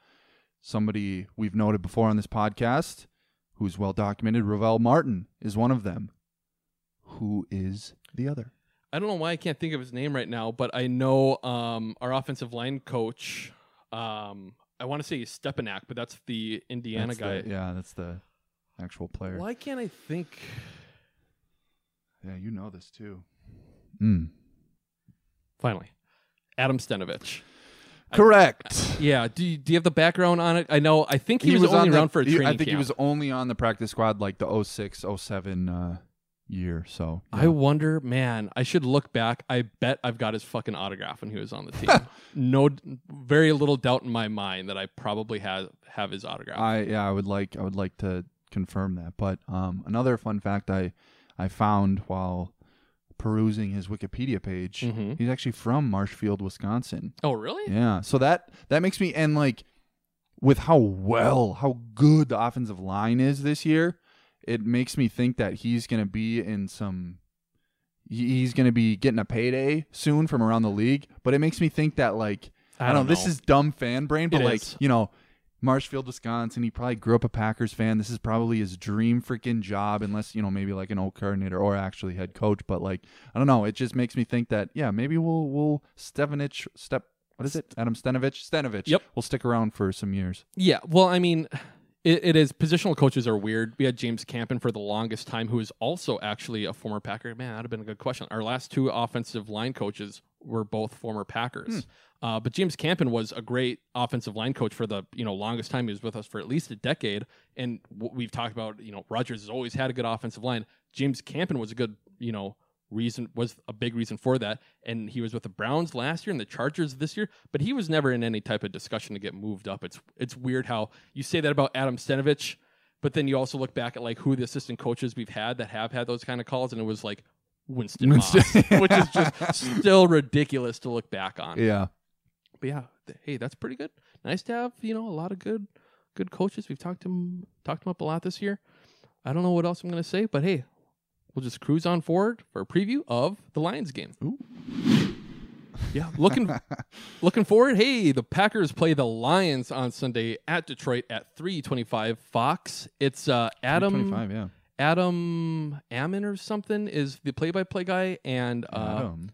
Somebody we've noted before on this podcast, who's well documented, Ravel Martin is one of them. Who is the other? I don't know why I can't think of his name right now, but I know um, our offensive line coach. Um, I want to say Stepanak, but that's the Indiana That's guy. the- yeah, that's the actual player. Why can't I think? Yeah, you know this too. Mm. Finally, Adam Stenavich. Correct. Yeah. Do you, do you have the background on it? I know. I think he, was, only on the- around for a training I think he was only on the practice squad like the 06, 07 uh, year. So I wonder, man. I should look back. I bet I've got his fucking autograph when he was on the team. no, very little doubt in my mind that I probably have have his autograph. I yeah, I would like I would like to confirm that. But um, another fun fact I I found while perusing his Wikipedia page, Mhm. he's actually from Marshfield, Wisconsin. oh, really? Yeah, so that that makes me and like with how well how good the offensive line is this year, it makes me think that he's gonna be in some. He's gonna be getting a payday soon from around the league, but it makes me think that like I, I don't know. This is dumb fan brain, but It like is. you know, Marshfield, Wisconsin. He probably grew up a Packers fan. This is probably his dream freaking job, unless you know maybe like an old coordinator or actually head coach. But like I don't know, it just makes me think that yeah, maybe we'll we'll Stefanich step. What is it? Adam Stenavich. Stenavich. Yep. We'll stick around for some years. Yeah. Well, I mean, It, it is. Positional coaches are weird. We had James Campen for the longest time, who is also actually a former Packer. Man, that'd have been a good question. Our last two offensive line coaches were both former Packers. Uh, but James Campen was a great offensive line coach for the you know longest time. He was with us for at least a decade, and w- we've talked about you know Rodgers has always had a good offensive line. James Campen was a good you know reason was a big reason for that, and he was with the Browns last year and the Chargers this year, but he was never in any type of discussion to get moved up. It's it's weird how you say that about Adam Stenavich, but then you also look back at like who the assistant coaches we've had that have had those kind of calls, and it was like Winston, Winston. Moss, which is just still ridiculous to look back on. Yeah. But yeah, th- hey, that's pretty good. Nice to have you know a lot of good good coaches. We've talked to him talked him up a lot this year. I don't know what else I'm going to say, but hey, we'll just cruise on forward for a preview of the Lions game. Ooh. Yeah, looking looking forward. Hey, the Packers play the Lions on Sunday at Detroit at 3:25 Fox. It's uh Adam 325, yeah. Adam Amin or something is the play-by-play guy and uh Adam.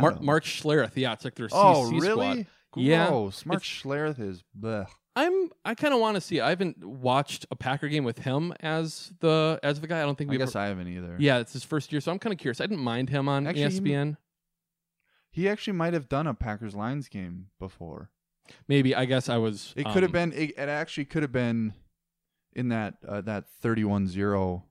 Mark Adam. Mark Schlereth. Yeah, it's like their CC Oh, squad. really? Yeah. Gross. Mark Schlereth is bleh. I'm I kind of want to see. it. I haven't watched a Packer game with him as the as the guy. I don't think we. I guess I haven't either. Yeah, it's his first year, so I'm kind of curious. I didn't mind him on Actually, he ESPN. He actually might have done a Packers Lions game before. Maybe I guess I was. It could have um, been. It, it actually could have been in that uh, that 31-0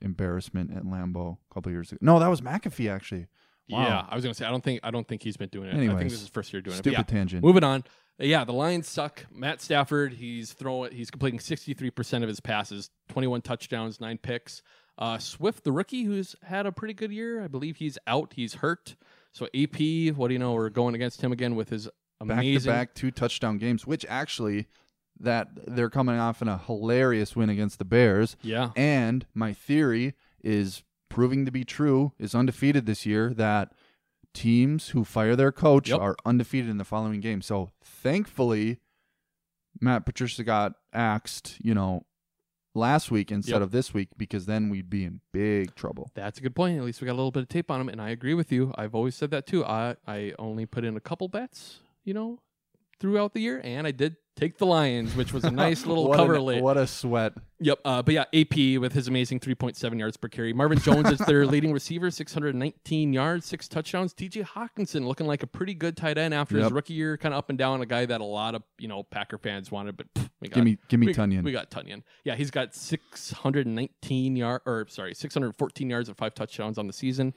embarrassment at Lambeau a couple years ago. No, that was McAfee actually. Wow. Yeah, I was gonna say I don't think I don't think he's been doing it. I think this is his first year doing stupid it. But yeah, tangent. Moving on. Yeah, the Lions suck. Matt Stafford, he's throwing, he's completing 63% of his passes, 21 touchdowns, nine picks. Uh, Swift, the rookie, who's had a pretty good year, I believe he's out. He's hurt. So AP, what do you know? We're going against him again with his back-to-back two touchdown games, which actually that they're coming off in a hilarious win against the Bears. Yeah. And my theory is proving to be true is undefeated this year that teams who fire their coach Yep. are undefeated in the following game. So thankfully Matt Patricia got axed, you know, last week instead Yep. of this week because then we'd be in big trouble. That's a good point. At least we got a little bit of tape on him, and I agree with you. I've always said that too. I I only put in a couple bets, you know, throughout the year, and I did take the Lions, which was a nice little What cover an- lit. What a sweat. Yep. Uh, but yeah, AP with his amazing 3.7 yards per carry. Marvin Jones is their leading receiver, 619 yards, six touchdowns. TJ Hockenson looking like a pretty good tight end after his rookie year, kind of up and down. A guy that a lot of you know Packer fans wanted, but pff, we got Give me- give me we, Tonyan. We got Tonyan. Yeah, he's got 619 yard or sorry, 614 yards and five touchdowns on the season.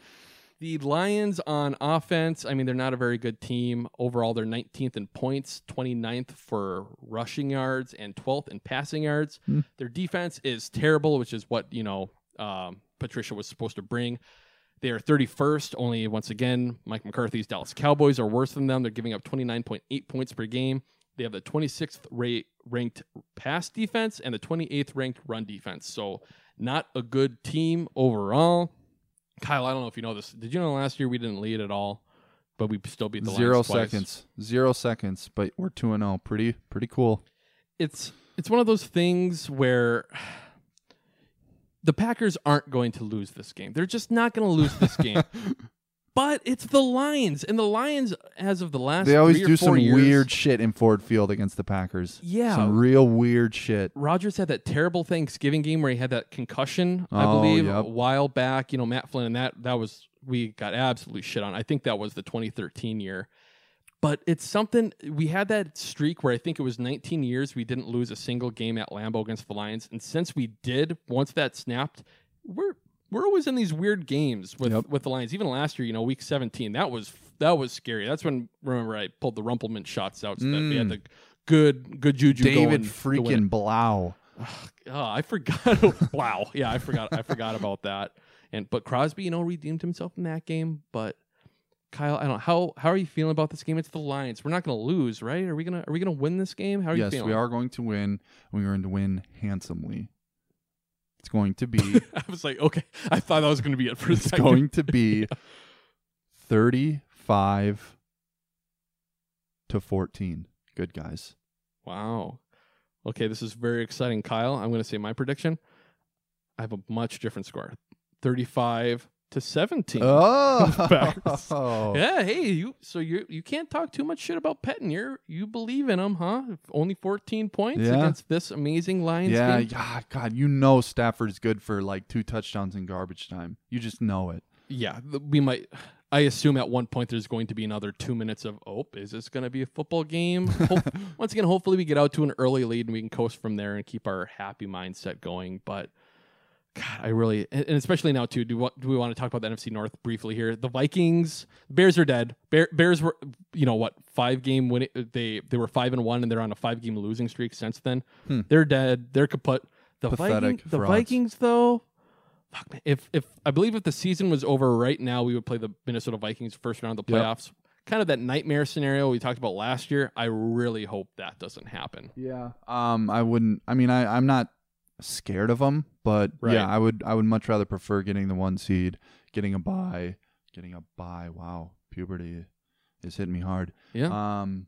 The Lions on offense, I mean, they're not a very good team. Overall, they're 19th in points, 29th for rushing yards, and 12th in passing yards. Hmm. Their defense is terrible, which is what, you know, um, Patricia was supposed to bring. They are 31st. Only once again, Mike McCarthy's Dallas Cowboys are worse than them. They're giving up 29.8 points per game. They have the 26th rate ranked pass defense and the 28th ranked run defense. So, not a good team overall. Kyle, I don't know if you know this. Did you know last year we didn't lead at all, but we still beat the Zero Lions twice? seconds. Zero seconds, but we're 2 and 0. Pretty pretty cool. It's it's one of those things where the Packers aren't going to lose this game. They're just not going to lose this game. but it's the Lions, and the Lions, as of the last, They always do some years, weird shit in Ford Field against the Packers. Yeah. Some real weird shit. Rodgers had that terrible Thanksgiving game where he had that concussion, I Oh, believe, yep. a while back. You know, Matt Flynn, and that that was we got absolute shit on. I think that was the 2013 year. But it's something we had that streak where I think it was 19 years we didn't lose a single game at Lambeau against the Lions, and since we did, once that snapped, we're we're always in these weird games with with the Lions. Even last year, you know, week 17, that was that was scary. That's when remember I pulled the Rumpelman shots out so that we had Mm. the good good juju. David going to win it. freaking Blough. Oh, I forgot. wow. Yeah, I forgot. I forgot about that. And but Crosby, you know, redeemed himself in that game. But Kyle, I don't know how how are you feeling about this game? It's the Lions. We're not going to lose, right? Are we gonna Are we gonna win this game? How are you yes, we are going to win. We're going to win handsomely. It's going to be I was like, okay, I thought that was going to be it for a it's second. going to be 35 to 14. Good guys. Wow. Okay, this is very exciting, Kyle. I'm going to say my prediction. I have a much different score 35 to 17. Oh. Yeah. Hey, you. So you you can't talk too much shit about Pettine. You you believe in him, huh? Only 14 points Yeah. against this amazing Lions Yeah, team. God, God, you know Stafford's good for like two touchdowns in garbage time. You just know it. Yeah, we might. I assume at one point there's going to be another two minutes of oh, is this going to be a football game? Hope, once again, hopefully we get out to an early lead and we can coast from there and keep our happy mindset going. But God, I really, and and especially now too. Do what do we want to talk about the NFC North briefly here? The Vikings, Bears are dead. Bear, Bears were, you know what, five game winning. They they were five and one and they're on a five game losing streak since then. Hmm. They're dead. They're kaput. The Pathetic Viking, the. Vikings though. Fuck man. If if I believe if the season was over right now, we would play the Minnesota Vikings first round of the Yep. playoffs. Kind of that nightmare scenario we talked about last year. I really hope that doesn't happen. Yeah. Um, I wouldn't. I mean, I I'm not scared of them, but Right. yeah, I would I would much rather prefer getting the one seed, getting a buy, getting a buy. Wow, puberty is hitting me hard. Yeah. Um.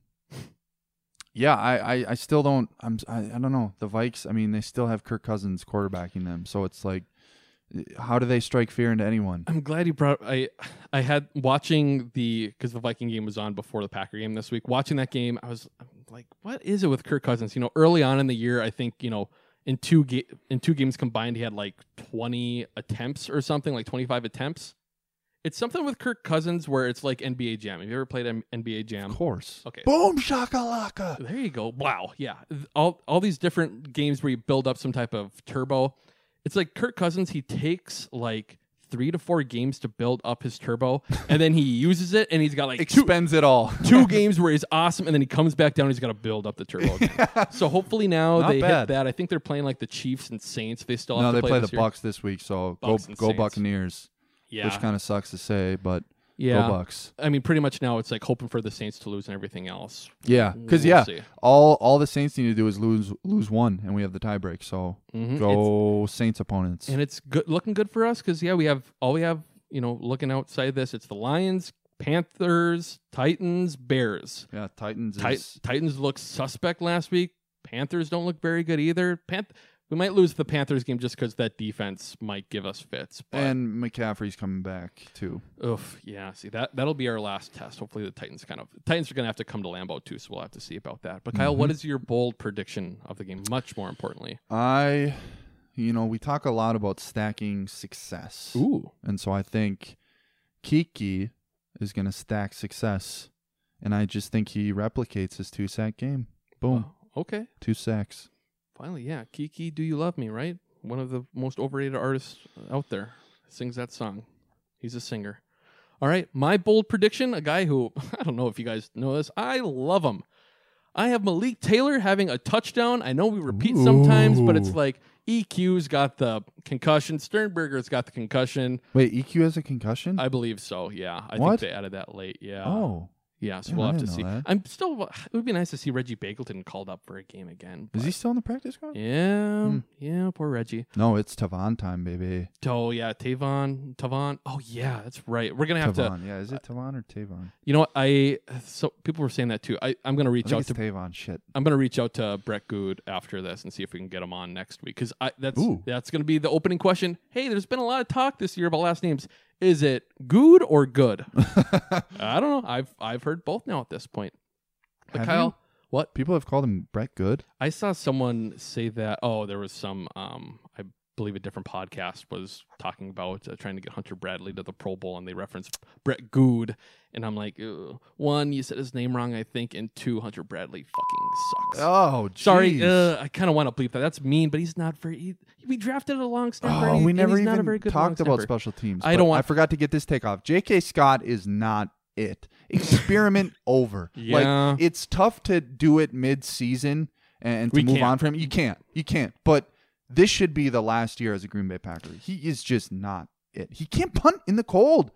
Yeah, I, I, I still don't. I'm. I, I don't know. The Vikes. I mean, they still have Kirk Cousins quarterbacking them, so it's like, how do they strike fear into anyone? I'm glad you brought. I I had watching the because the Viking game was on before the Packer game this week. Watching that game, I was I'm like, what is it with Kirk Cousins? You know, early on in the year, I think you know in two ga- in two games combined, he had like 20 attempts or something, like 25 attempts. It's something with Kirk Cousins where it's like NBA Jam. Have you ever played M- NBA Jam? Of course. Okay. Boom shakalaka. There you go. Wow. Yeah. All all these different games where you build up some type of turbo. It's like Kirk Cousins, he takes like three to four games to build up his turbo, and then he uses it and he's got like two, Expends it all. two games where he's awesome, and then he comes back down and he's got to build up the turbo again. so hopefully now Not they bad. hit that. I think they're playing like the Chiefs and Saints. They still have No, to they play, play the year. Bucks this week, so Bucks go go Saints. Buccaneers. Yeah. Which kind of sucks to say, but Yeah. go Bucks. I mean, pretty much now it's like hoping for the Saints to lose and everything else. Yeah, because We'll yeah, see. all all the Saints need to do is lose lose one, and we have the tiebreak. So Mhm. go Saints opponents. and it's good looking good for us because yeah we have all we have you know looking outside this it's the lions panthers titans bears yeah, Titans Ti- is titans looked suspect last week panthers don't look very good either Panth- we might lose the panthers game just because that defense might give us fits but and McCaffrey's coming back too. oof, yeah see that that'll be our last test hopefully the titans kind of titans are gonna have to come to lambeau too so we'll have to see about that but kyle what Mhm. is your bold prediction of the game much more importantly I, you know, we talk a lot about stacking success. Ooh. And so I think Keke is going to stack success, and I just think he replicates his two sack game. Boom, okay two sacks. Finally, yeah. Kiki, Do You Love Me, right? One of the most overrated artists out there sings that song. He's a singer. All right, my bold prediction, a guy who, I don't know if you guys know this, I love him. I have Malik Taylor having a touchdown. I know we repeat sometimes, but it's like EQ's got the concussion, Sternberger's got the concussion. Wait, EQ has a concussion? I believe so, yeah. I What? think they added that late, yeah. Oh. Yeah, so Damn, we'll I have to didn't see. know that. I'm still, it would be nice to see Reggie Begelton called up for a game again. Is he still in the practice squad? yeah, Hmm. yeah, poor Reggie. No, it's Tavon time, baby. Oh yeah, Tavon, Tavon. Oh yeah, that's right. We're gonna have Tavon. to. Yeah, is it Tavon or Tavon? You know what? I so people were saying that too. I I'm gonna reach think out it's to Tavon. Shit. I'm gonna reach out to Brett Good after this and see if we can get him on next week because I that's Ooh. that's gonna be the opening question. Hey, there's been a lot of talk this year about last names. Is it good or good? I don't know. I've I've heard both now at this point. But Have Kyle, you? what? People have called him Brett Good. I saw someone say that. Oh, there was some. Um, I believe a different podcast was talking about uh, trying to get Hunter Bradley to the Pro Bowl, and they referenced Brett Good, and I'm like, one, you said his name wrong, I think, and two, Hunter Bradley fucking sucks. Oh, sorry. Uh, I kind of want to bleep that. That's mean, but he's not very. He, we drafted a long snapper. Oh, he- we never he's not a even talked about special teams. I don't want. I forgot to get this take off. J.K. Scott is not it. Experiment over. Yeah. Like it's tough to do it mid-season and to We move can't. on from him. You can't. You can't. But this should be the last year as a Green Bay Packer. He is just not it. He can't punt in the cold.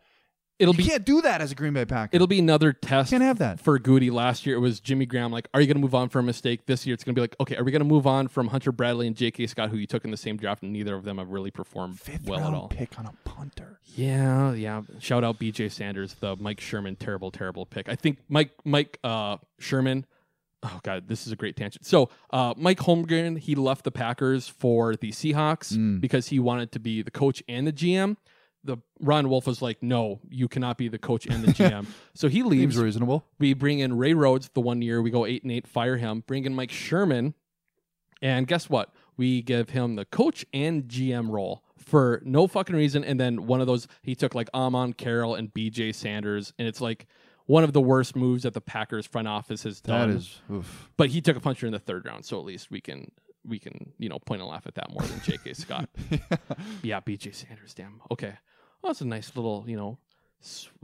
It'll you be- can't do that as a Green Bay Packer. It'll be another test. Can't have that. for Goody. Last year it was Jimmy Graham. Like, are you going to move on from a mistake? This year it's going to be like, okay, are we going to move on from Hunter Bradley and J.K. Scott, who you took in the same draft, and neither of them have really performed well round at all. pick on a punter. Yeah, yeah. Shout out B.J. Sanders, the Mike Sherman, terrible, terrible pick. I think Mike Mike uh, Sherman. Oh god, this is a great tangent. So uh, Mike Holmgren, he left the Packers for the Seahawks Mm. because he wanted to be the coach and the GM. the Ron Wolf was like, no, you cannot be the coach and the GM. so he leaves. Seems reasonable. We bring in Ray Rhodes the one year. We go eight and eight, fire him. Bring in Mike Sherman, and guess what? We give him the coach and GM role for no fucking reason. And then one of those, he took like Ahmad Carroll and BJ Sanders, and it's like one of the worst moves that the Packers front office has done. That is, oof. But he took a puncher in the third round, so at least we can we can you know point and laugh at that more than J.K. Scott. yeah, B.J. Sanders. Damn. Okay. Well, that's a nice little you know.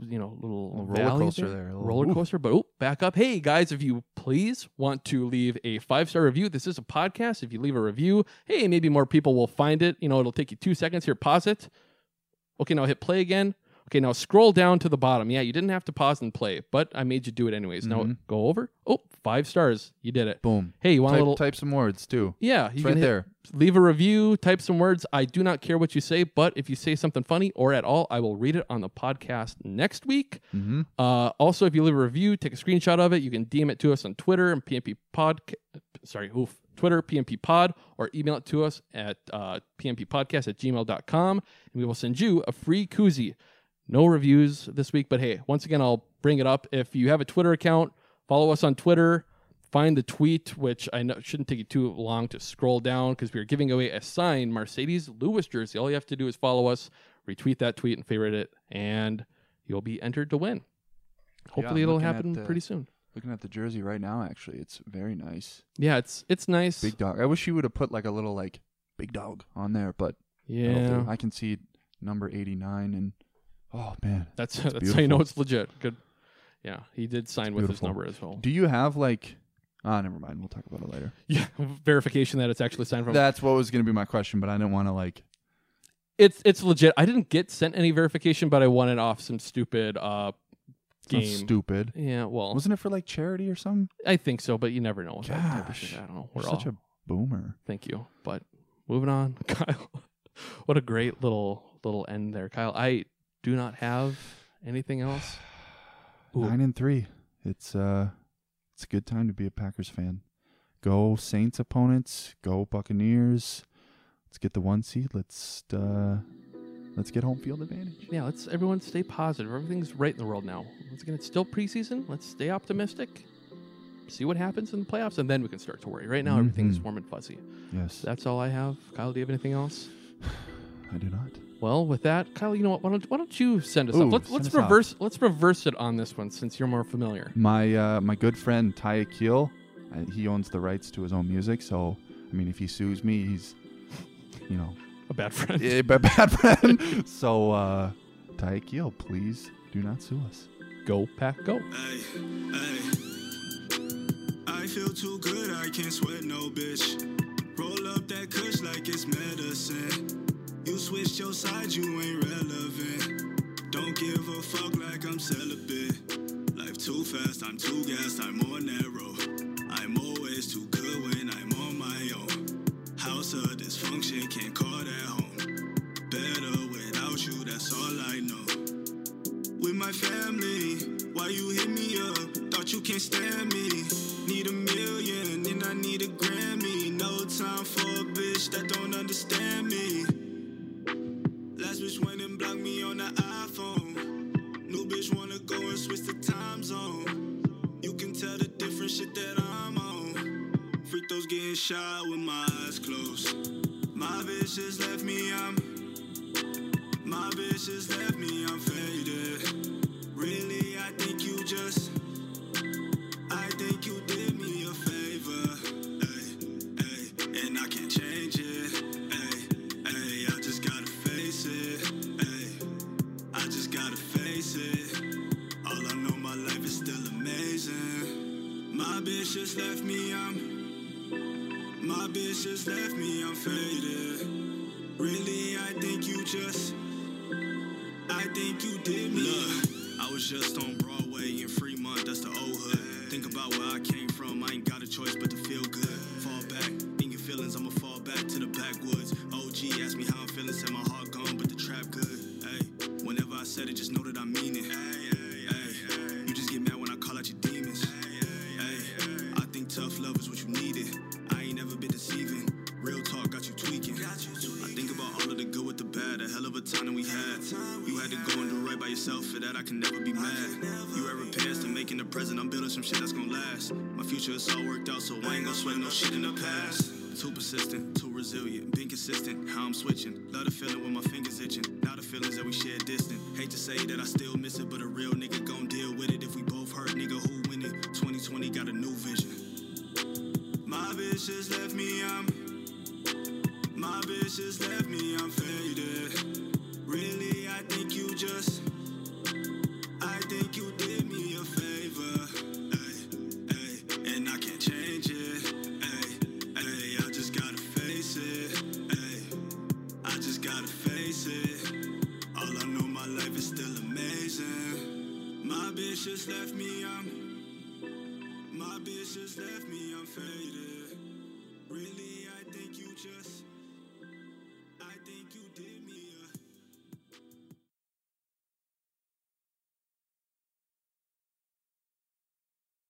You know, little, roller coaster there, a little- roller oof. coaster. But oh, back up. Hey guys, if you please want to leave a five star review, this is a podcast. If you leave a review, hey, maybe more people will find it. You know, it'll take you two seconds here. Pause it. Okay, now hit play again. Okay, now scroll down to the bottom. Yeah, you didn't have to pause and play, but I made you do it anyways. Now Mhm. go over. Oh, five stars. You did it. Boom. Hey, you want type, a little type some words too. yeah, you right hit- there. Leave a review, type some words. I do not care what you say, but if you say something funny or at all, I will read it on the podcast next week. Mm-hmm. Uh, also, if you leave a review, take a screenshot of it. You can DM it to us on Twitter and PMP Pod. Sorry, oof, Twitter PMP Pod, or email it to us at uh, PMPpodcast at gmail.com, and we will send you a free koozie. No reviews this week, but hey, once again, I'll bring it up. If you have a Twitter account, follow us on Twitter. Find the tweet, which I know shouldn't take you too long to scroll down because we are giving away a signed Marcedes Lewis jersey. All you have to do is follow us, retweet that tweet, and favorite it, and you'll be entered to win. Hopefully, I'm it'll happen the- pretty soon. Looking at the jersey right now, actually, it's very nice. Yeah, it's it's nice. Big dog. I wish you would have put like a little like big dog on there, but. Yeah. I can see number eighty nine, and oh man, That's it's that's how you know it's legit. Good. Yeah, he did sign with his number as well. Do you have like? Ah, never mind. We'll talk about it later. Yeah, verification that it's actually signed from. That's what was going to be my question, but I didn't want to like. It's it's legit. I didn't get sent any verification, but I won it off some stupid uh game. stupid. Yeah, well, Wasn't it for like charity or something? I think so, but you never know with that type of Gosh. I don't know. We're such all, a boomer. Thank you. But moving on, Kyle. what a great little little end there, Kyle. I do not have anything else. Ooh. Nine and three. It's uh, it's a good time to be a Packers fan. Go Saints opponents. Go Buccaneers. Let's get the one seed. Let's uh, let's get home field advantage. Yeah, let's everyone stay positive. Everything's right in the world now. Once again, it's still preseason. Let's stay optimistic. See what happens in the playoffs, and then we can start to worry. Right now, everything's Mhm. warm and fuzzy. Yes, That's all I have. Kyle, do you have anything else? I do not. Well, with that, Kyle, you know what? Why don't, why don't you send us Ooh, up? Let's, let's us off. reverse. Let's reverse it on this one since you're more familiar. My uh, my good friend Ty Akil, uh, he owns the rights to his own music. So I mean, if he sues me, he's you know A bad friend. a b- bad friend. so uh, Ty Akil, please do not sue us. Go pack, go. I feel too good, I can't sweat no bitch. Roll up that kush like it's medicine. You switched your side, you ain't relevant. Don't give a fuck like I'm celibate. Life too fast, I'm too gassed, I'm that road. I'm always too good when I'm on my own. House of dysfunction, can't call that home. Better without you, that's all I know with my family. Why you hit me up? Thought you can't stand me. Need a million and I need a Grammy. No time for a bitch that don't understand me. My bitch just left me, I'm my bitch just left me, I'm faded. Really, I think you just, I think you did me a favor. Ay, ay, and I can't change it. Ay, ay, I just gotta face it. Ay, I just gotta face it. All I know, my life is still amazing. My bitch just left me, I'm, my bitch just left me, I'm faded. Really, I think you just. I think you did me. Look, I was just on My future is all worked out, so I ain't gonna sweat no shit in the past. Too persistent, too resilient, being consistent, how I'm switching. Love the feeling when my fingers itching. Now the feelings that we share distant. Hate to say that I still miss it, but a real nigga gon' deal with it. If we both hurt, nigga, who win it? 2020 got a new vision. My bitch just left me, I'm. My bitch just left me, I'm bitch just left me, I'm. My bitch just left me, I'm faded. Really, I think you just. I think you